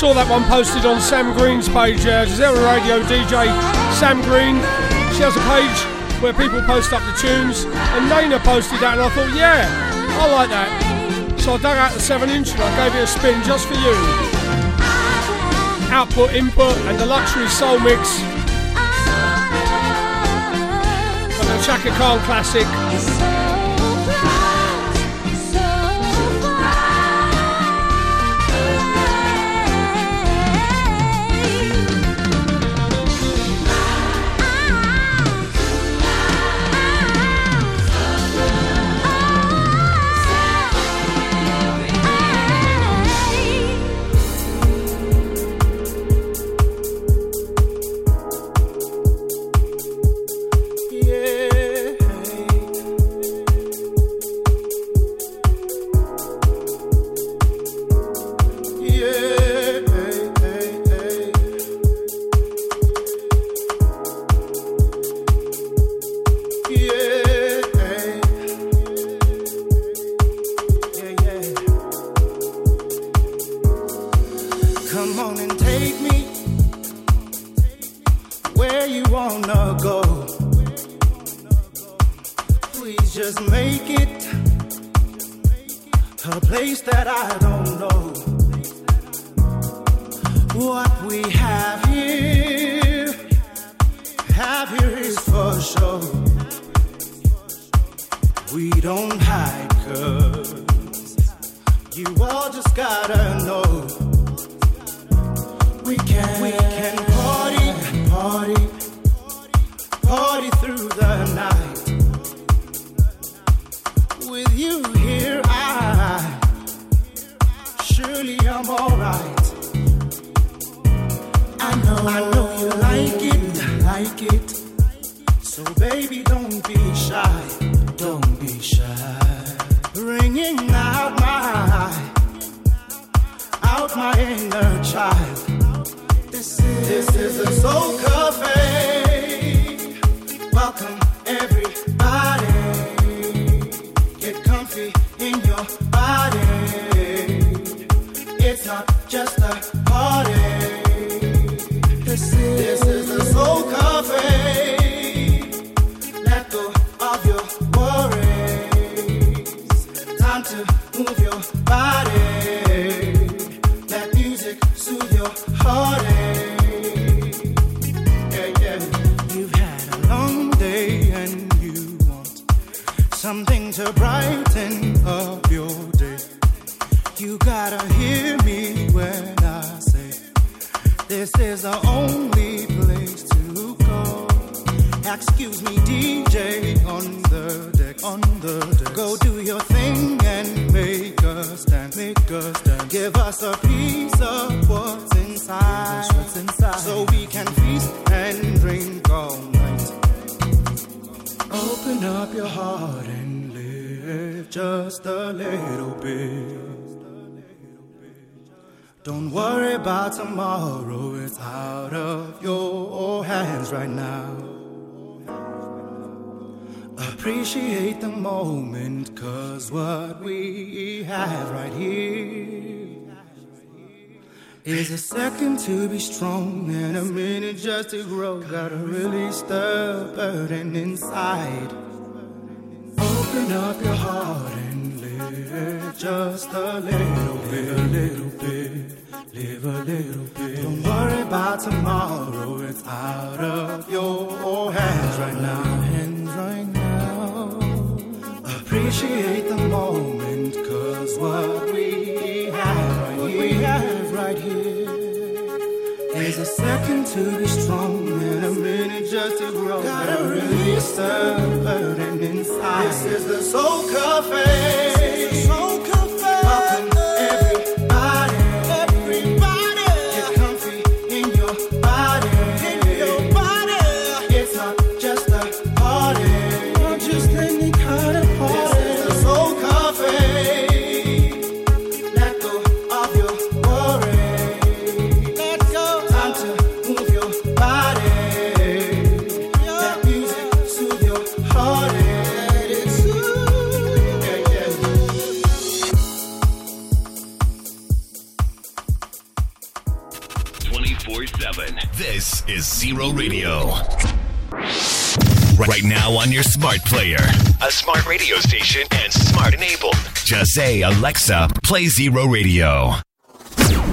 Saw that one posted on Sam Green's page, uh, Zero Radio DJ Sam Green. She has a page where people post up the tunes, and Nana posted that, and I thought, yeah, I like that. So I dug out the 7 inch and I gave it a spin just for you. Output, input, and the luxury soul mix of the Chaka Khan classic. On the deck. Go do your thing and make us dance. make us dance. Give us a piece of what's inside, what's inside, so we can feast and drink all night. Open up your heart and live just a little bit. Don't worry about tomorrow, it's out of your hands right now. Appreciate the moment, cause what we have right here is a second to be strong and a minute just to grow. Gotta release the burden inside. Open up your heart and live just a little bit, a little bit. Live a little bit. Don't worry about tomorrow, it's out of your hands right now. Hands right now. Appreciate the moment, cause what we have right what we have right here is a second to be strong and a minute just to grow. Gotta release the burden inside. This is the Soul Cafe. Is Radio. Right now on your smart player, a smart radio station, and smart enabled. Just say, Alexa, play Zero Radio.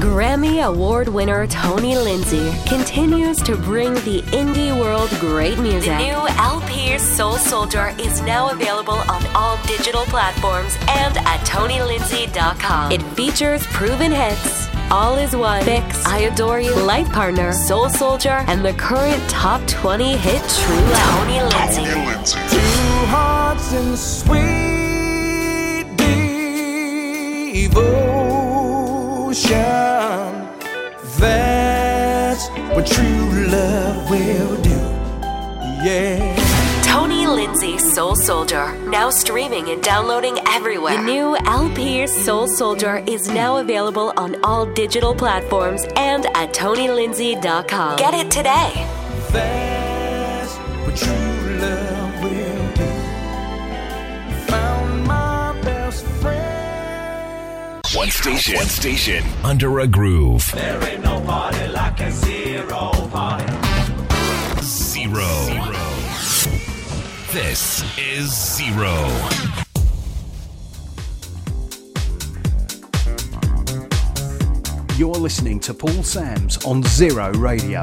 Grammy Award winner Tony Lindsay continues to bring the indie world great music. The new LP Soul Soldier is now available on all digital platforms and at TonyLindsay.com. It features proven hits. All is One, Fix, I Adore You, Life Partner, Soul Soldier, and the current top 20 hit True Love. Tony Lindsay. Two hearts in sweet devotion. That's what true love will do. Yeah. Tony Lindsay Soul Soldier, now streaming and downloading everywhere. The new LP Soul Soldier is now available on all digital platforms and at TonyLindsay.com. Get it today. That's what true love will do. Found my best friend. One station, one station, under a groove. There ain't no party like a zero party. Zero. This is Zero. You're listening to Paul Sams on Zero Radio.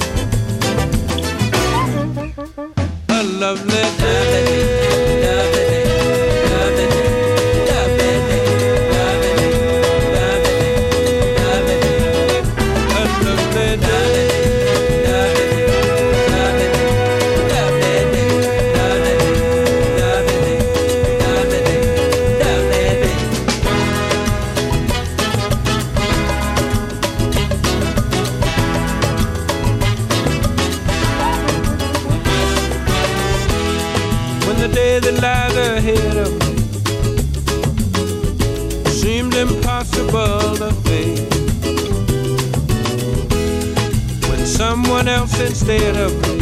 lovely day. instead of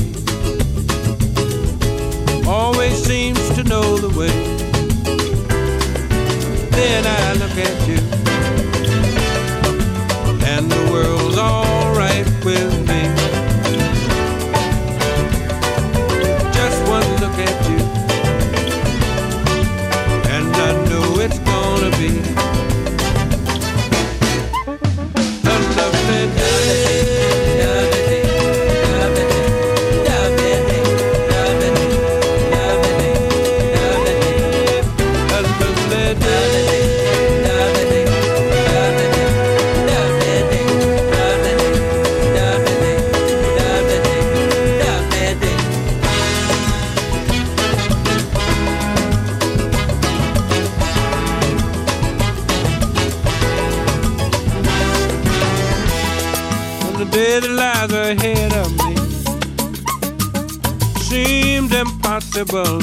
comfortable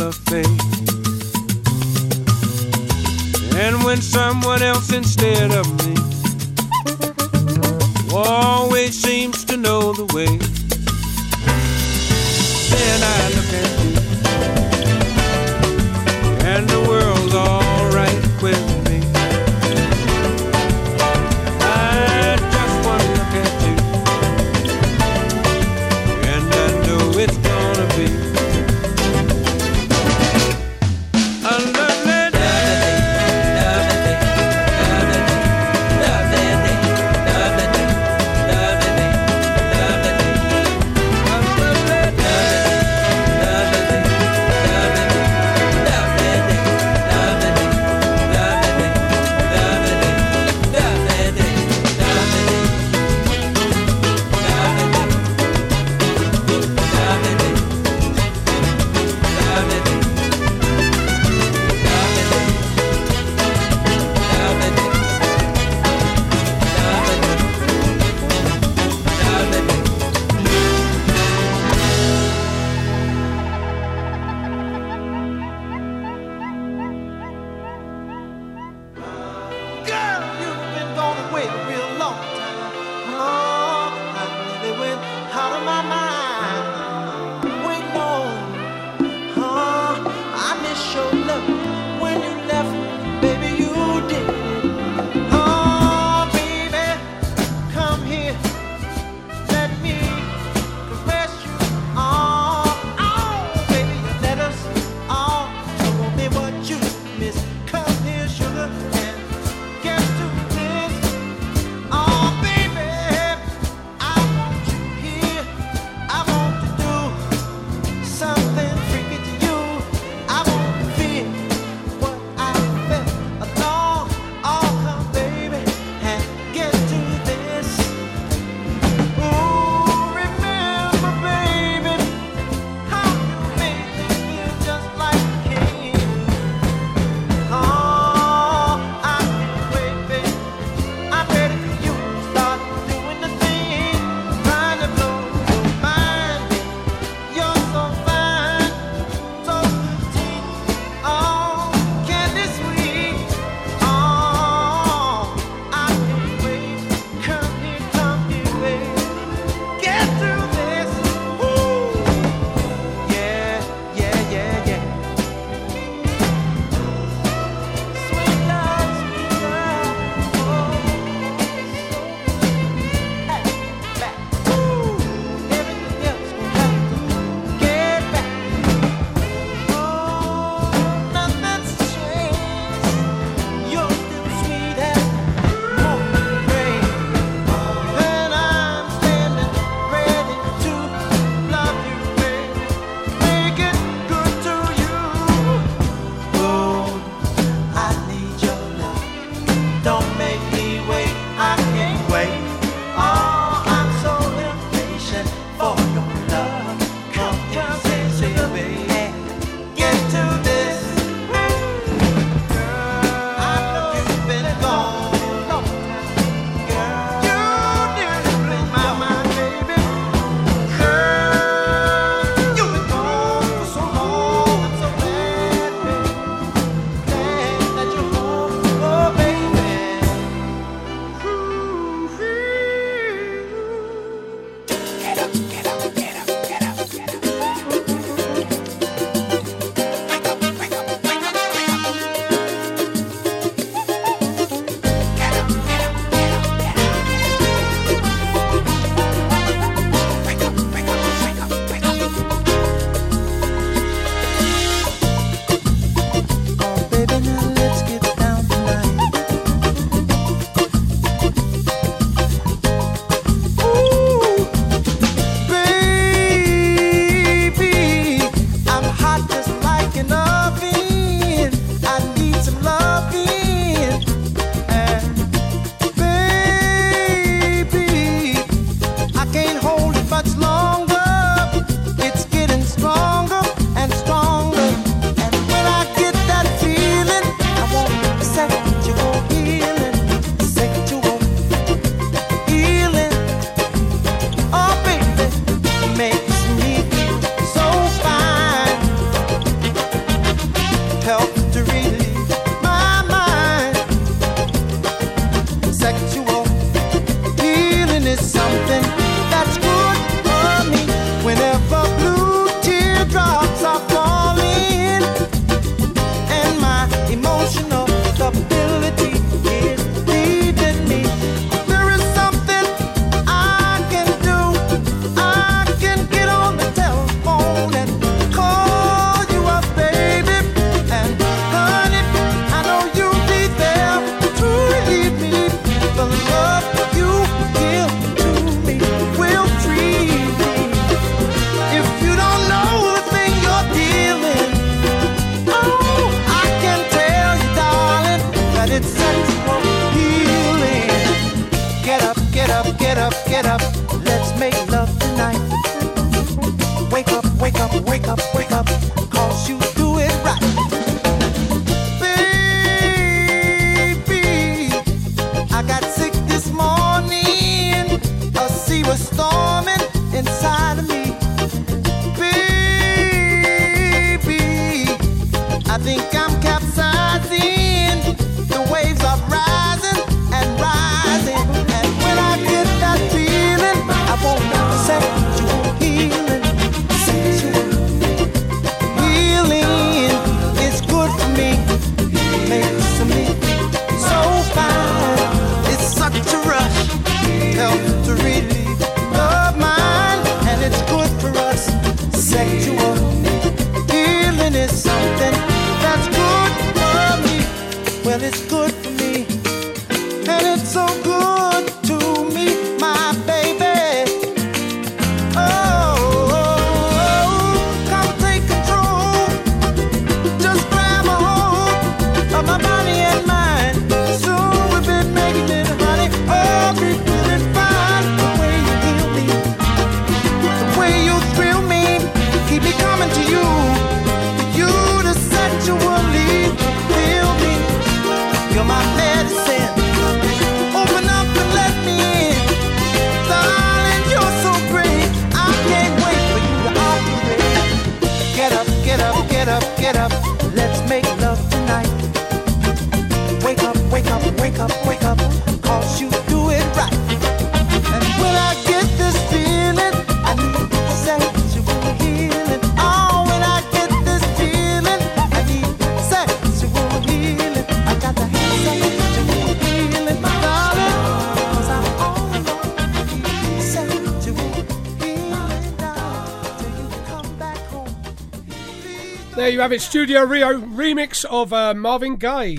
have it Studio Rio remix of uh, Marvin Gaye.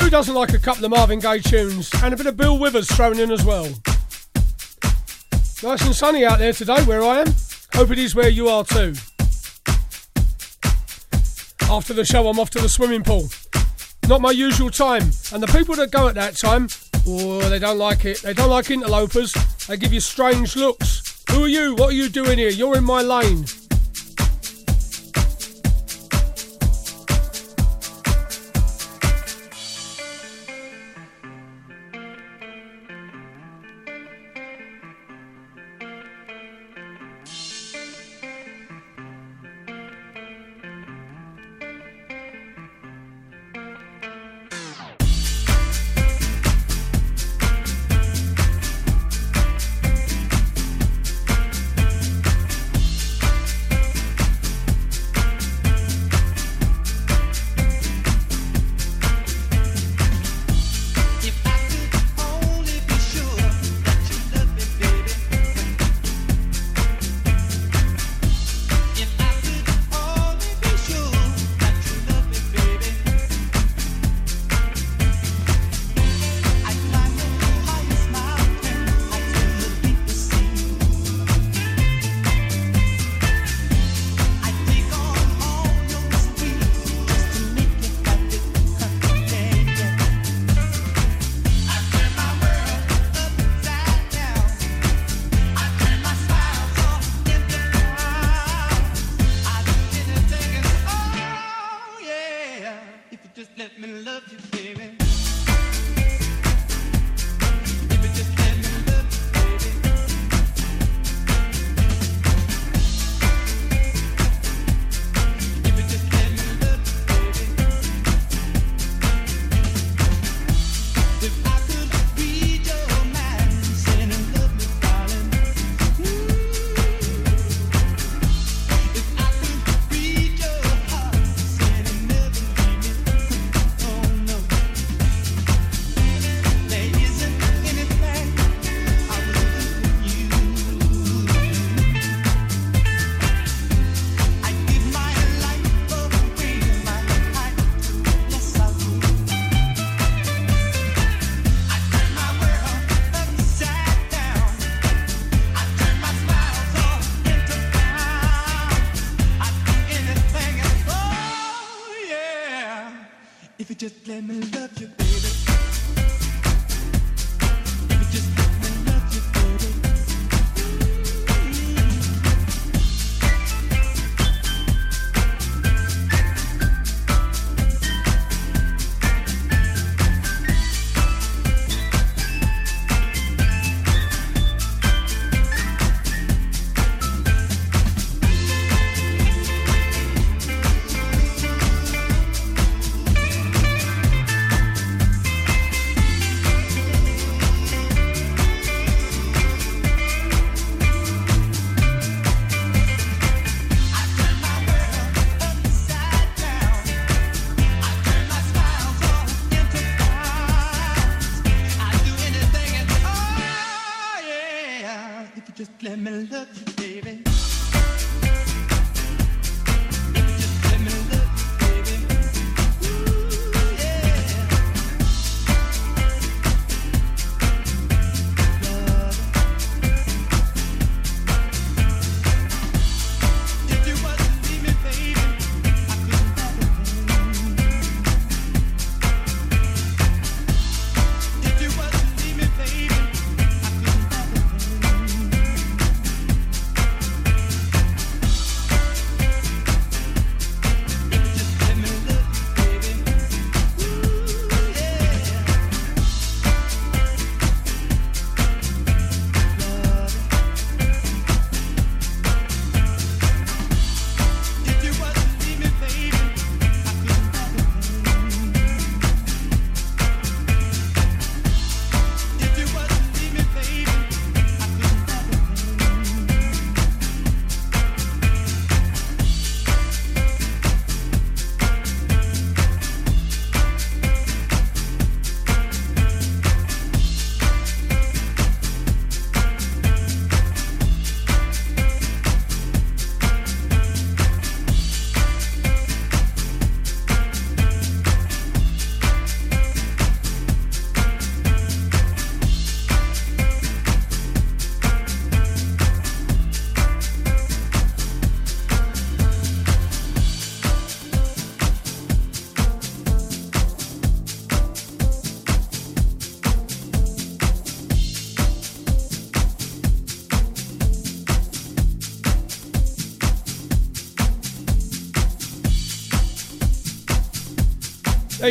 Who doesn't like a couple of Marvin Gaye tunes and a bit of Bill Withers thrown in as well? Nice and sunny out there today where I am. Hope it is where you are too. After the show, I'm off to the swimming pool. Not my usual time, and the people that go at that time, oh, they don't like it. They don't like interlopers. They give you strange looks. Who are you? What are you doing here? You're in my lane.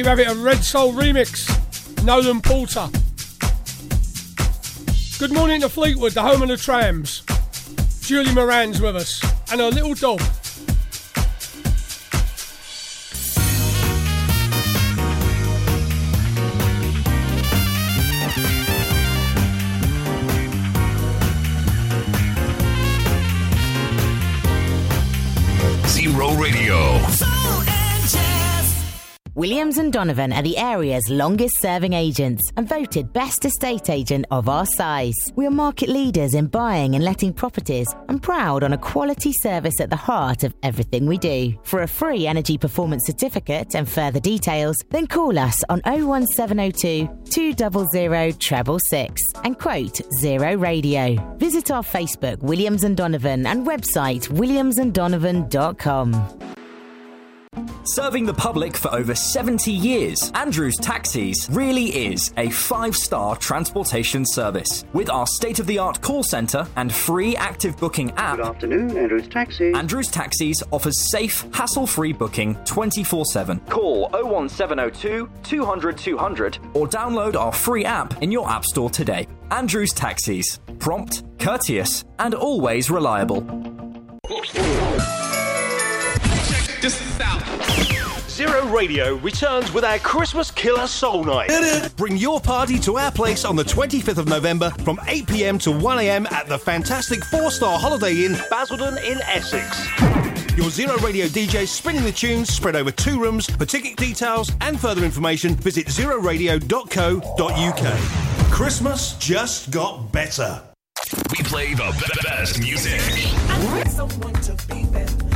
You have it, a Red Soul remix. Nolan Porter. Good morning to Fleetwood, the home of the trams. Julie Moran's with us, and her little dog. Williams and Donovan are the area's longest serving agents and voted best estate agent of our size. We are market leaders in buying and letting properties and proud on a quality service at the heart of everything we do. For a free energy performance certificate and further details, then call us on 01702 200 666 and quote Zero Radio. Visit our Facebook Williams and Donovan and website williamsanddonovan.com. Serving the public for over 70 years, Andrews Taxis really is a five star transportation service. With our state of the art call centre and free active booking app. Good afternoon, Andrews Taxis. Andrews Taxis offers safe, hassle free booking 24 7. Call 01702 200 200 or download our free app in your App Store today. Andrews Taxis. Prompt, courteous, and always reliable. This out. Zero Radio returns with our Christmas Killer Soul Night. Bring your party to our place on the 25th of November from 8 pm to 1 am at the fantastic four star Holiday Inn, Basildon in Essex. Your Zero Radio DJ spinning the tunes spread over two rooms. For ticket details and further information, visit zeroradio.co.uk. Christmas just got better. We play the best music. And someone to be- best music.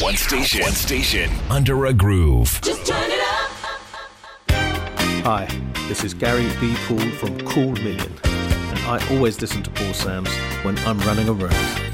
One station. One station. Under a groove. Just turn it up. Hi, this is Gary B. Poole from Cool Million, and I always listen to Paul Sams when I'm running around.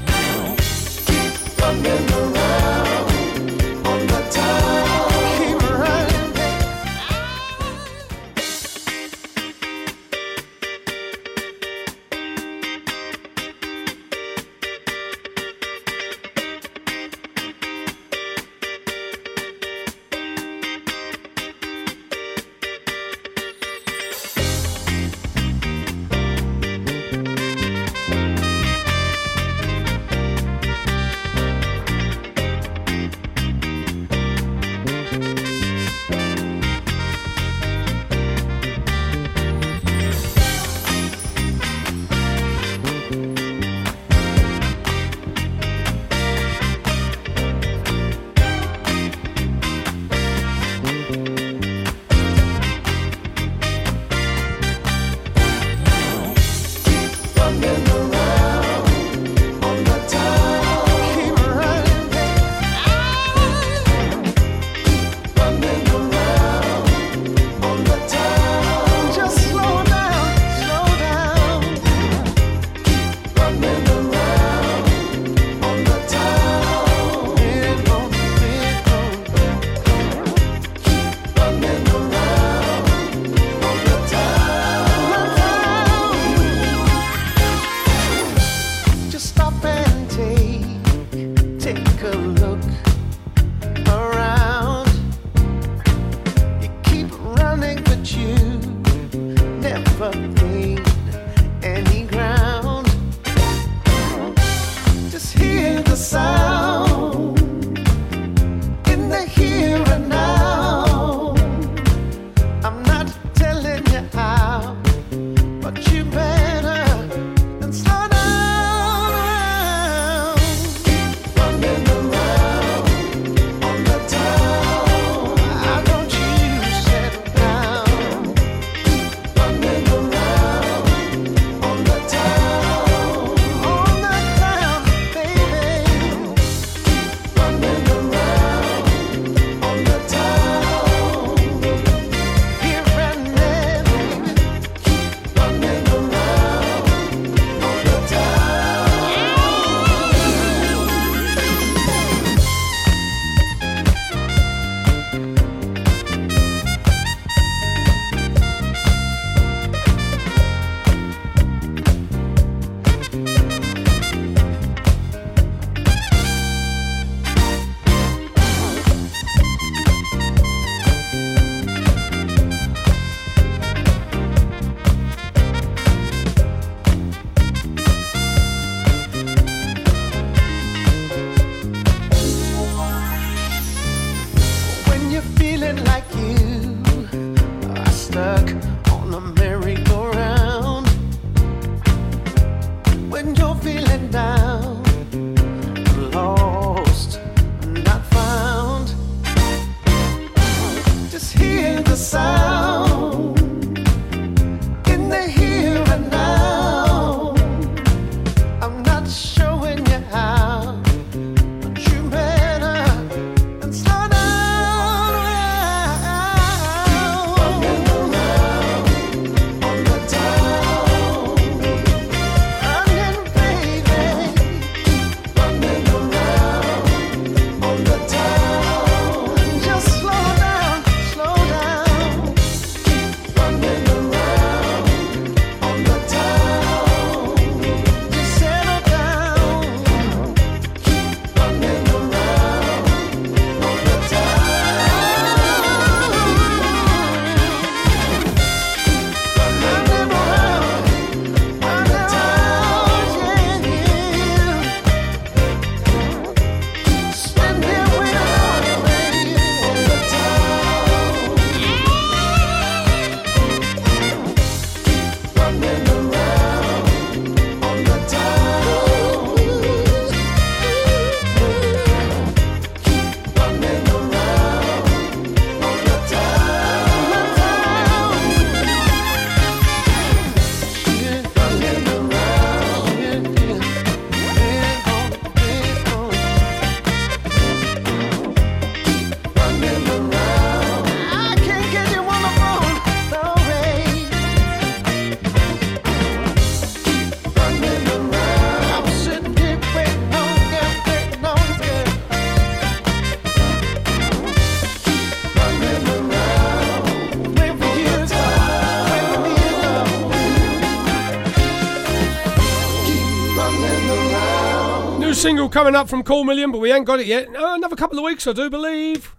single coming up from Cool Million, but we ain't got it yet. Oh, another couple of weeks, I do believe.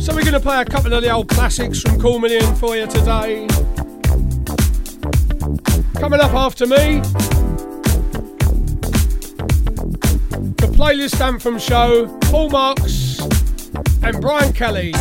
So we're going to play a couple of the old classics from Cool Million for you today. Coming up after me, the playlist anthem show, Paul Marks and Brian Kelly.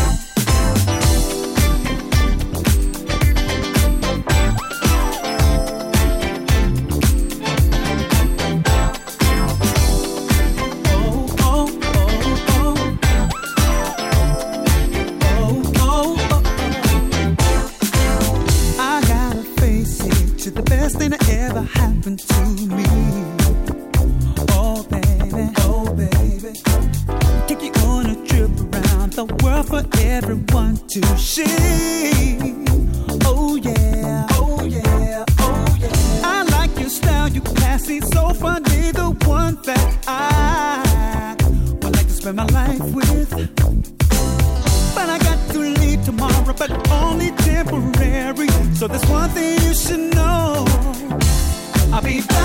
something you should know. I'll be back.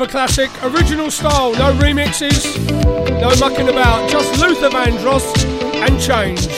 of a classic, original style, no remixes, no mucking about, just Luther Vandross and change.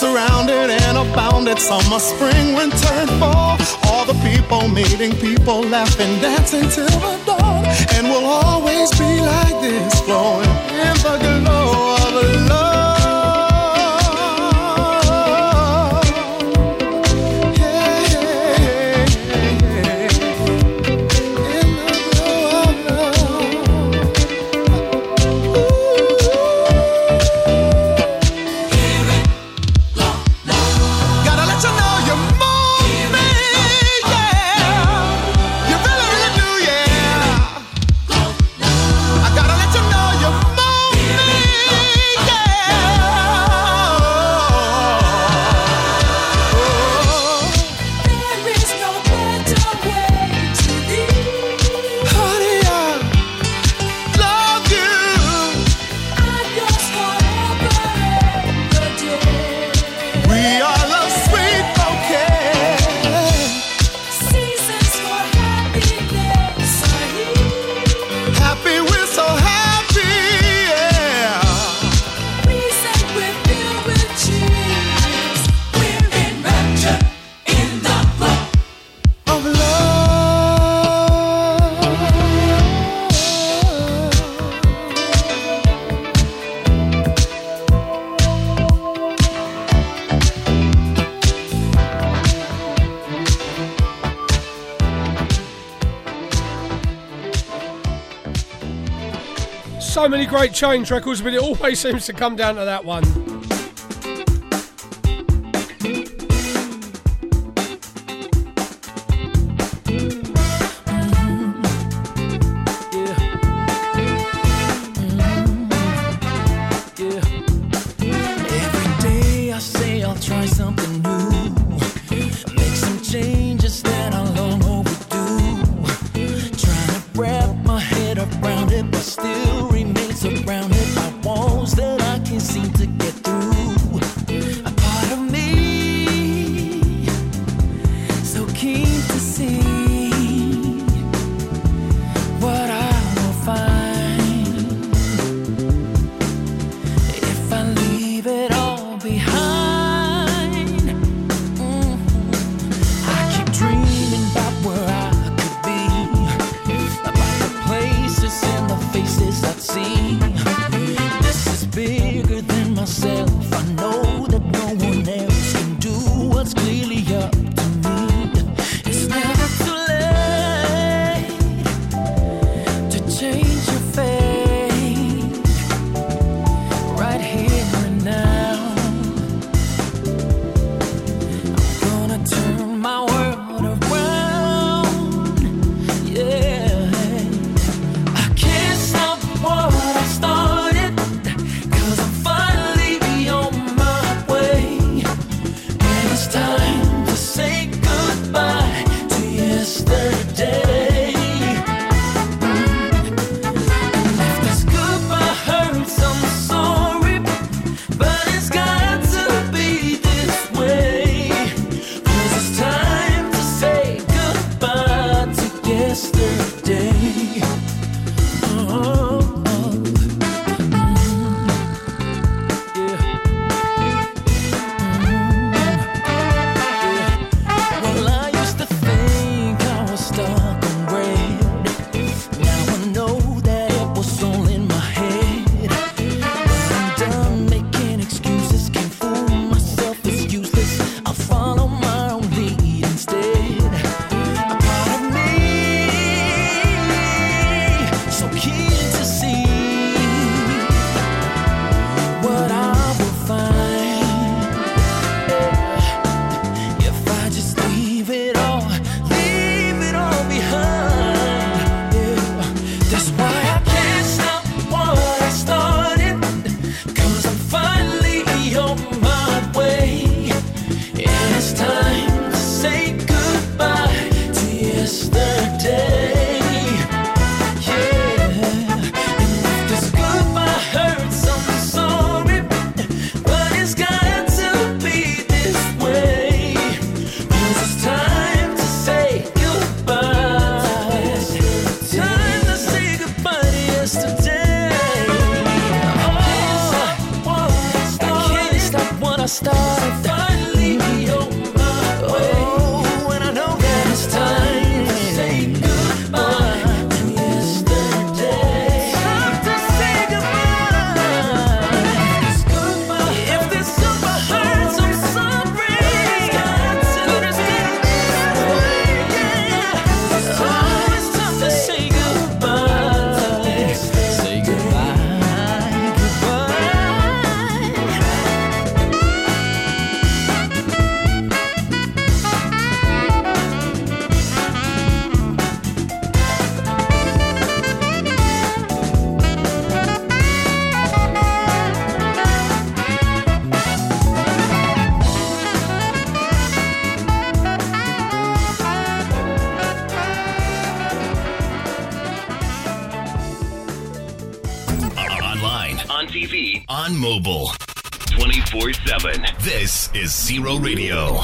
Surrounded and abounded. Summer, spring, winter, and fall. All the people meeting people, laughing, dancing till the dawn. And we'll always be like this, flowing in the glow So many great change records, but it always [LAUGHS] seems to come down to that one. Radio.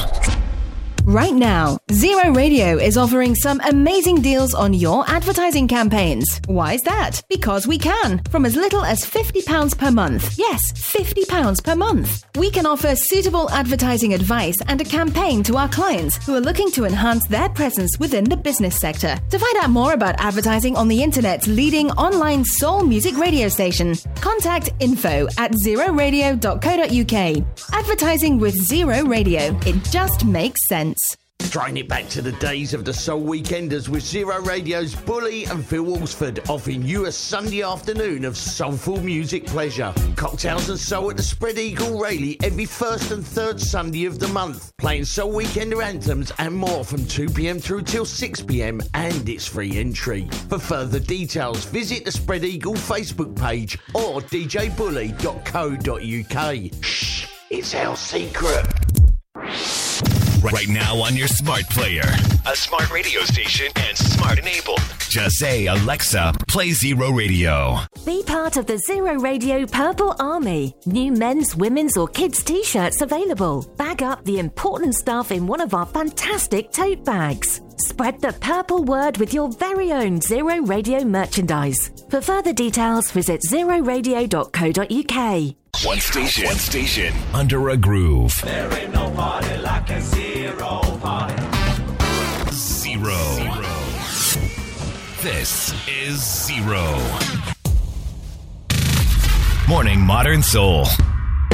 Right now, Zero Radio is offering some amazing deals on your advertising campaigns. Why is that? Because we can, from as little as £50 per month. Yes, £50 per month. We can offer suitable advertising advice and a campaign to our clients who are looking to enhance their presence within the business sector. To find out more about advertising on the internet's leading online soul music radio station, contact info at zeroradio.co.uk. Advertising with Zero Radio. It just makes sense. Throwing it back to the days of the Soul Weekenders with Zero Radio's Bully and Phil Walsford offering you a Sunday afternoon of soulful music pleasure. Cocktails and soul at the Spread Eagle Rayleigh every first and third Sunday of the month. Playing Soul Weekender anthems and more from 2pm through till 6pm and it's free entry. For further details, visit the Spread Eagle Facebook page or djbully.co.uk. Shh, it's our secret. Right now on your smart player, a smart radio station, and smart enabled. Just say, Alexa, play Zero Radio. Be part of the Zero Radio Purple Army. New men's, women's, or kids' t shirts available. Bag up the important stuff in one of our fantastic tote bags. Spread the purple word with your very own Zero Radio merchandise. For further details, visit zeroradio.co.uk. One station, one station, under a groove. There ain't no party like a zero party. Zero. This is Zero. Morning Modern Soul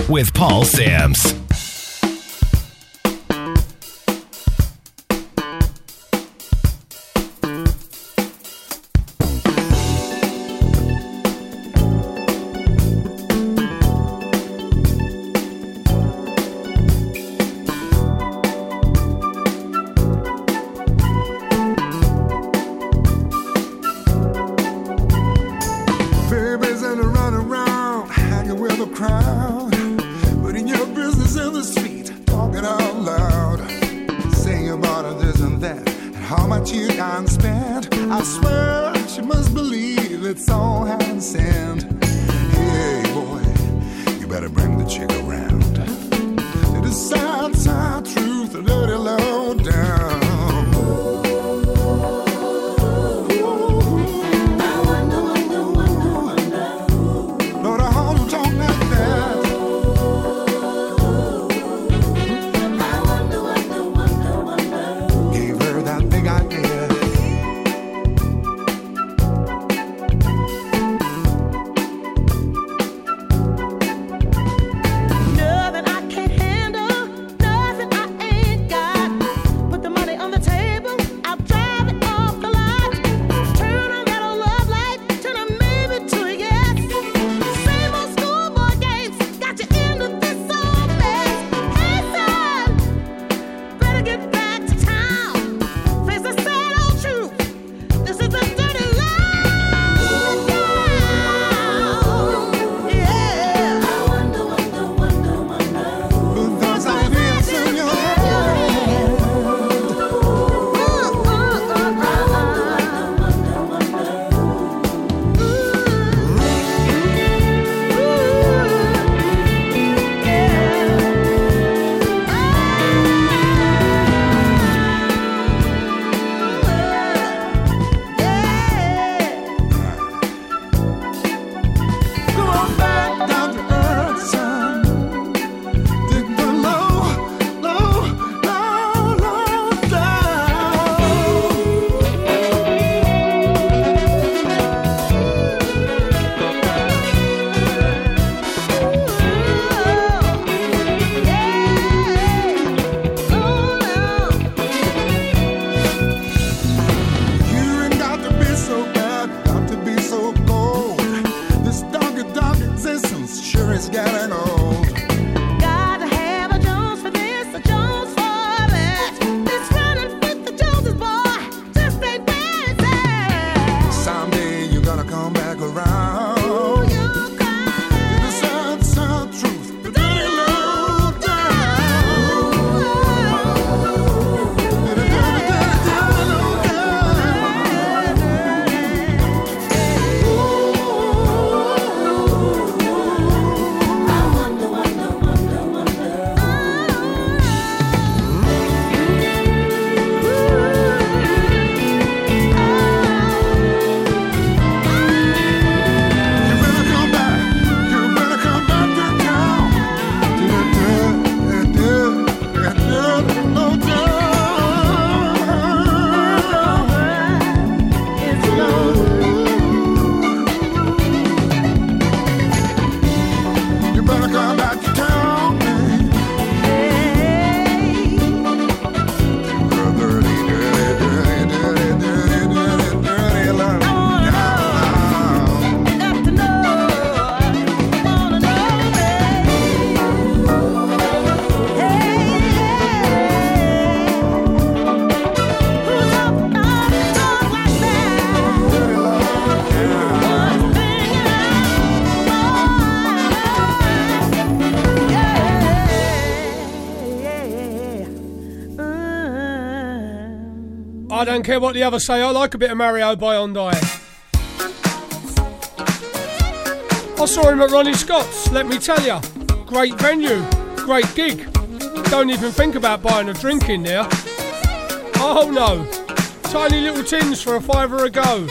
with Paul Sams. I don't care what the others say, I like a bit of Mario Biondi. I saw him at Ronnie Scott's, let me tell you. Great venue, great gig. Don't even think about buying a drink in there. Oh no, tiny little tins for a fiver a go.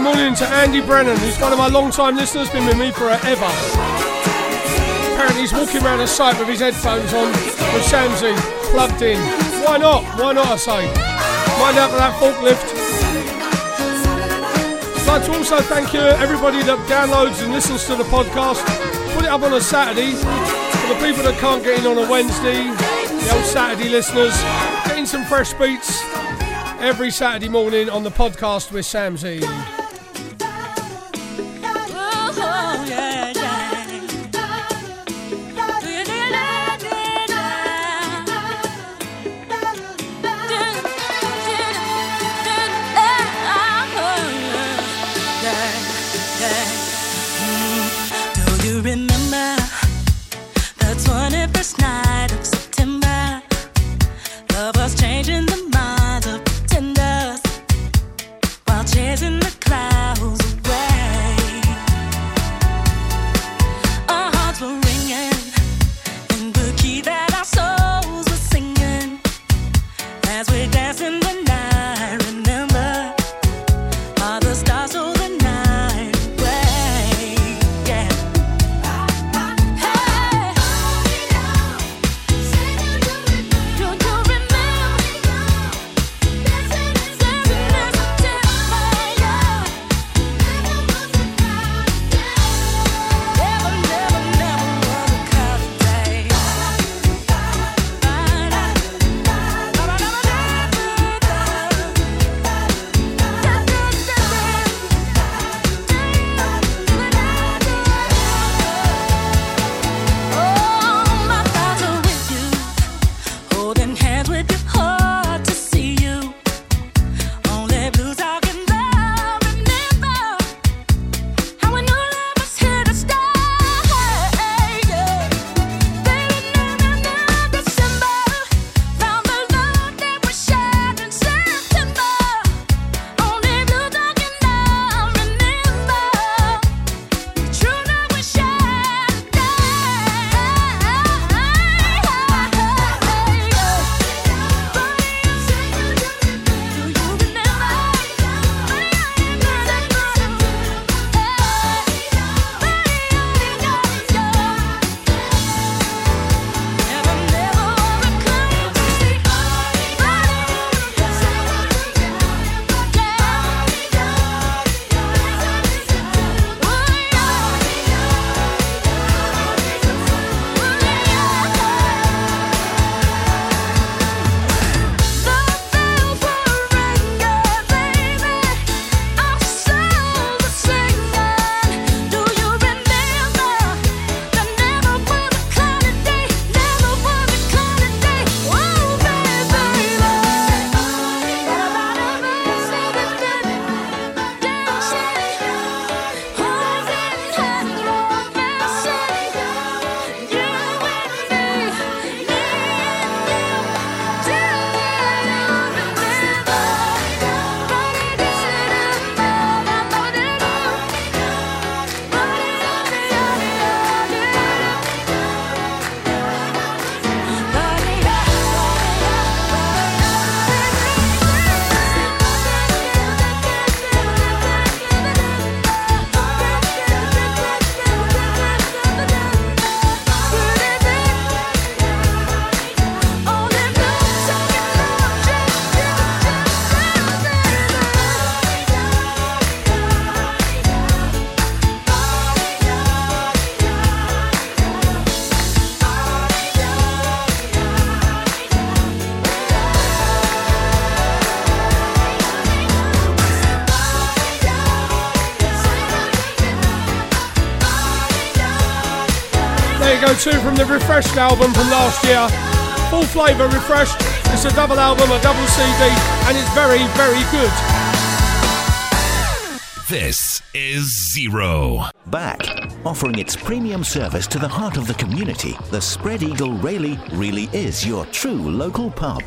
Good morning to Andy Brennan, who's one of my long-time listeners, been with me forever. Apparently he's walking around the site with his headphones on, with Samsy plugged in. Why not? Why not, I say? Mind out for that forklift. I'd like to also thank you, everybody that downloads and listens to the podcast. Put it up on a Saturday. For the people that can't get in on a Wednesday, the old Saturday listeners, getting some fresh beats every Saturday morning on the podcast with Samsy. Oh, two from the Refreshed album from last year. Full Flava Refreshed. It's a double album, a double CD, and it's very, very good. This is Zero. Back, offering its premium service to the heart of the community, the Spread Eagle Rayleigh really is your true local pub.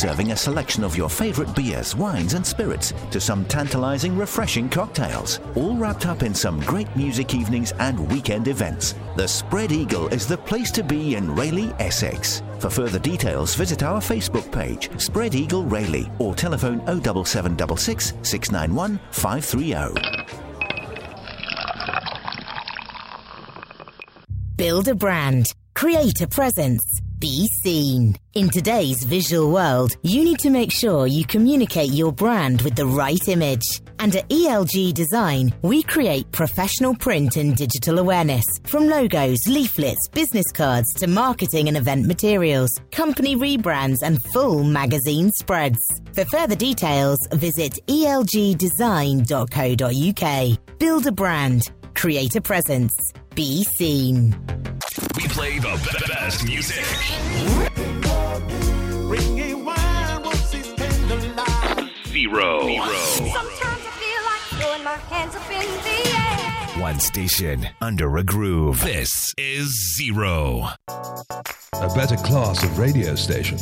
Serving a selection of your favorite beers, wines, and spirits to some tantalizing, refreshing cocktails, all wrapped up in some great music evenings and weekend events. The Spread Eagle is the place to be in Rayleigh, Essex. For further details, visit our Facebook page, Spread Eagle Rayleigh, or telephone 07766 691 530. Build a brand. Create a presence. Be seen. In today's visual world, you need to make sure you communicate your brand with the right image. And at ELG Design, we create professional print and digital awareness from logos, leaflets, business cards to marketing and event materials, company rebrands, and full magazine spreads. For further details, visit elgdesign.co.uk. Build a brand. Create a presence. Be seen. We play the be- best music. Zero. Sometimes I feel like throwing my hands up in the air. One station under a groove. This is Zero. A better class of radio station.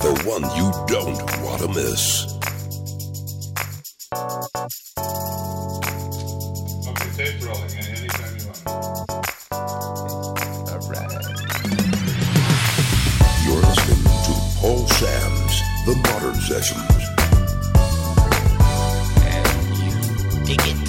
The one you don't want to miss. Tape rolling anytime you want. You're listening to Paul Sams' The Modern Sessions. And you dig it.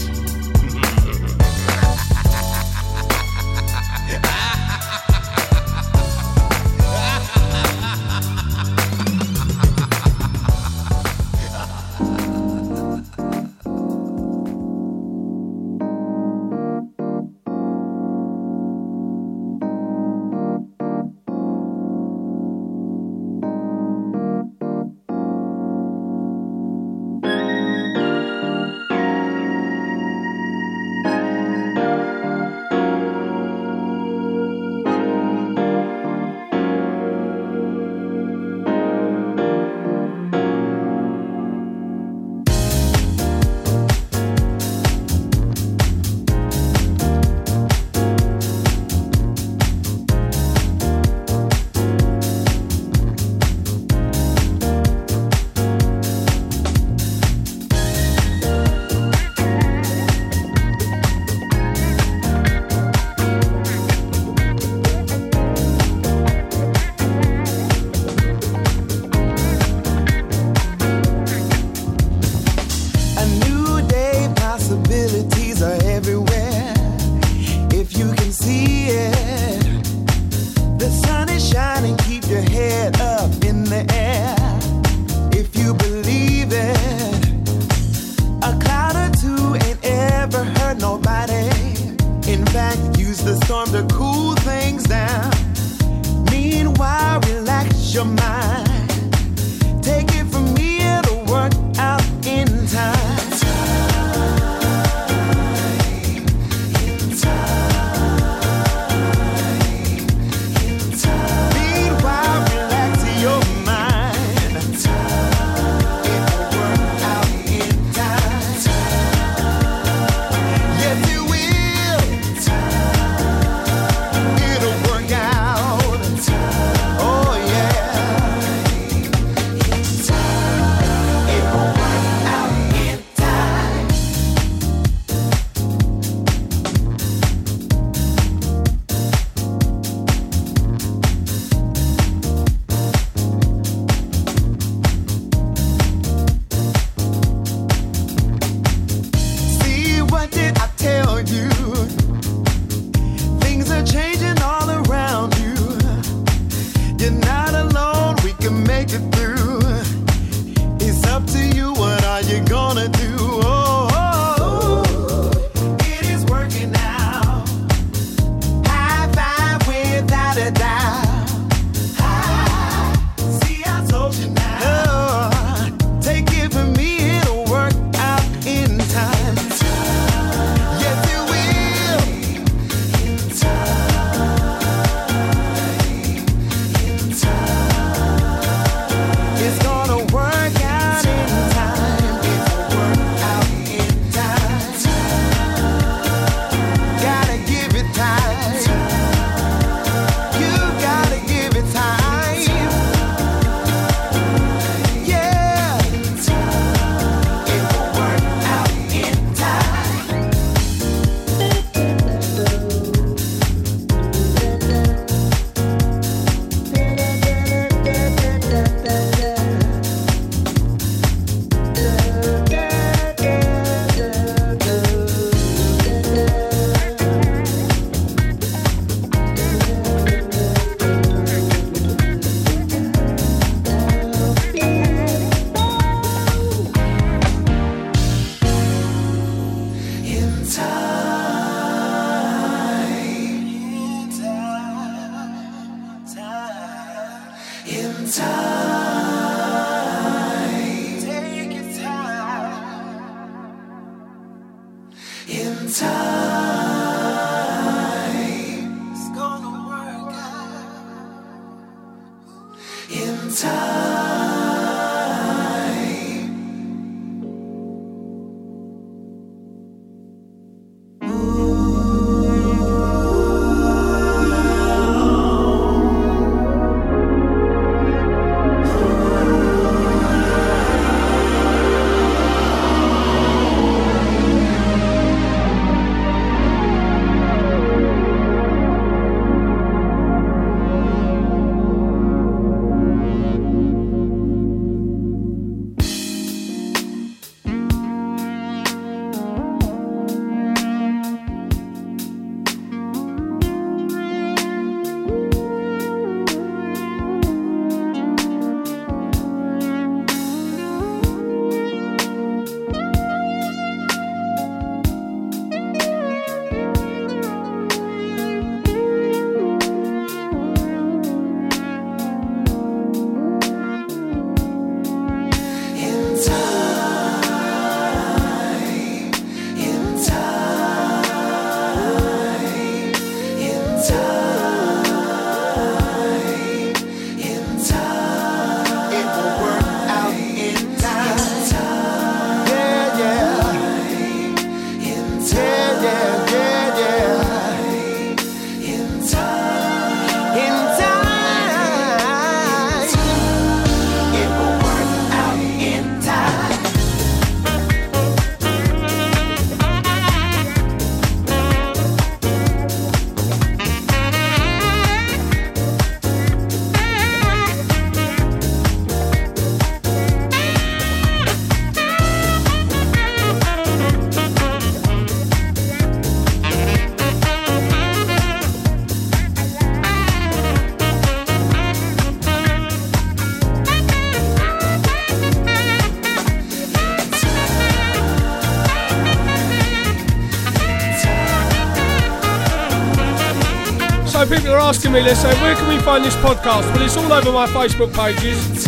Asking me, they say, where can we find this podcast? Well, it's all over my Facebook pages,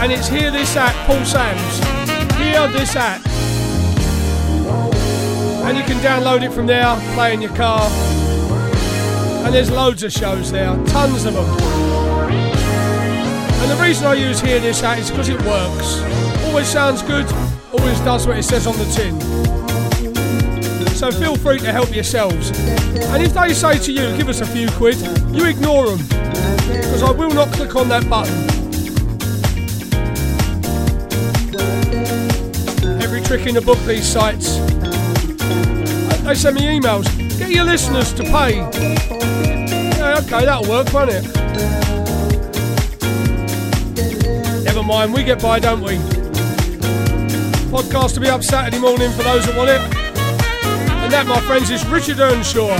and it's hearthis.at Paul Sams. hearthis.at, and you can download it from there, play in your car, and there's loads of shows there, tons of them. And the reason I use hearthis.at is because it works. Always sounds good, always does what it says on the tin. So feel free to help yourselves. And if they say to you, give us a few quid, you ignore them. Because I will not click on that button. Every trick in the book, these sites. They send me emails. Get your listeners to pay. Yeah, okay, that'll work, won't it? Never mind, we get by, don't we? Podcast will be up Saturday morning for those that want it. That, my friends, is Richard Earnshaw.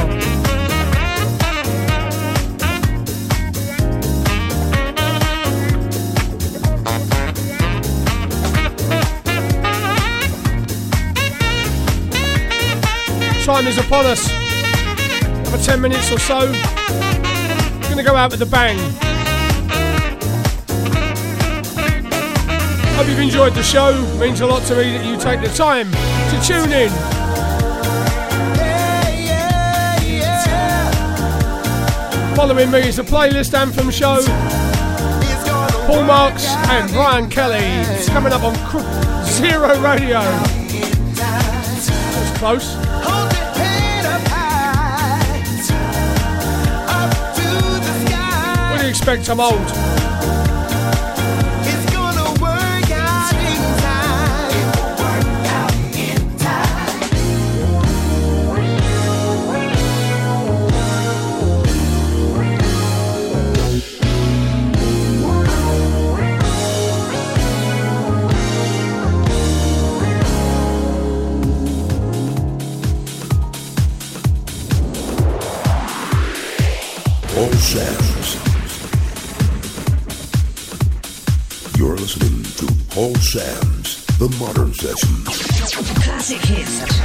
Time is upon us. Another 10 minutes or so. Gonna go out with a bang. Hope you've enjoyed the show. It Means a lot to me that you take the time to tune in. Following me is the playlist anthem show. Paul Marks and Brian Kelly. It's coming up on Zero Radio. That's close. What do you expect? I'm old. Sams, The Modern Session. Classic hits.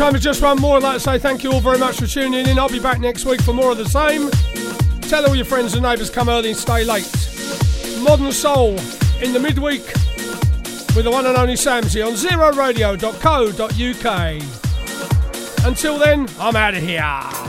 Time has just run more. I'd like to say thank you all very much for tuning in. I'll be back next week for more of the same. Tell all your friends and neighbours come early and stay late. Modern Soul in the midweek with the one and only Samsy on zeroradio.co.uk. Until then, I'm out of here.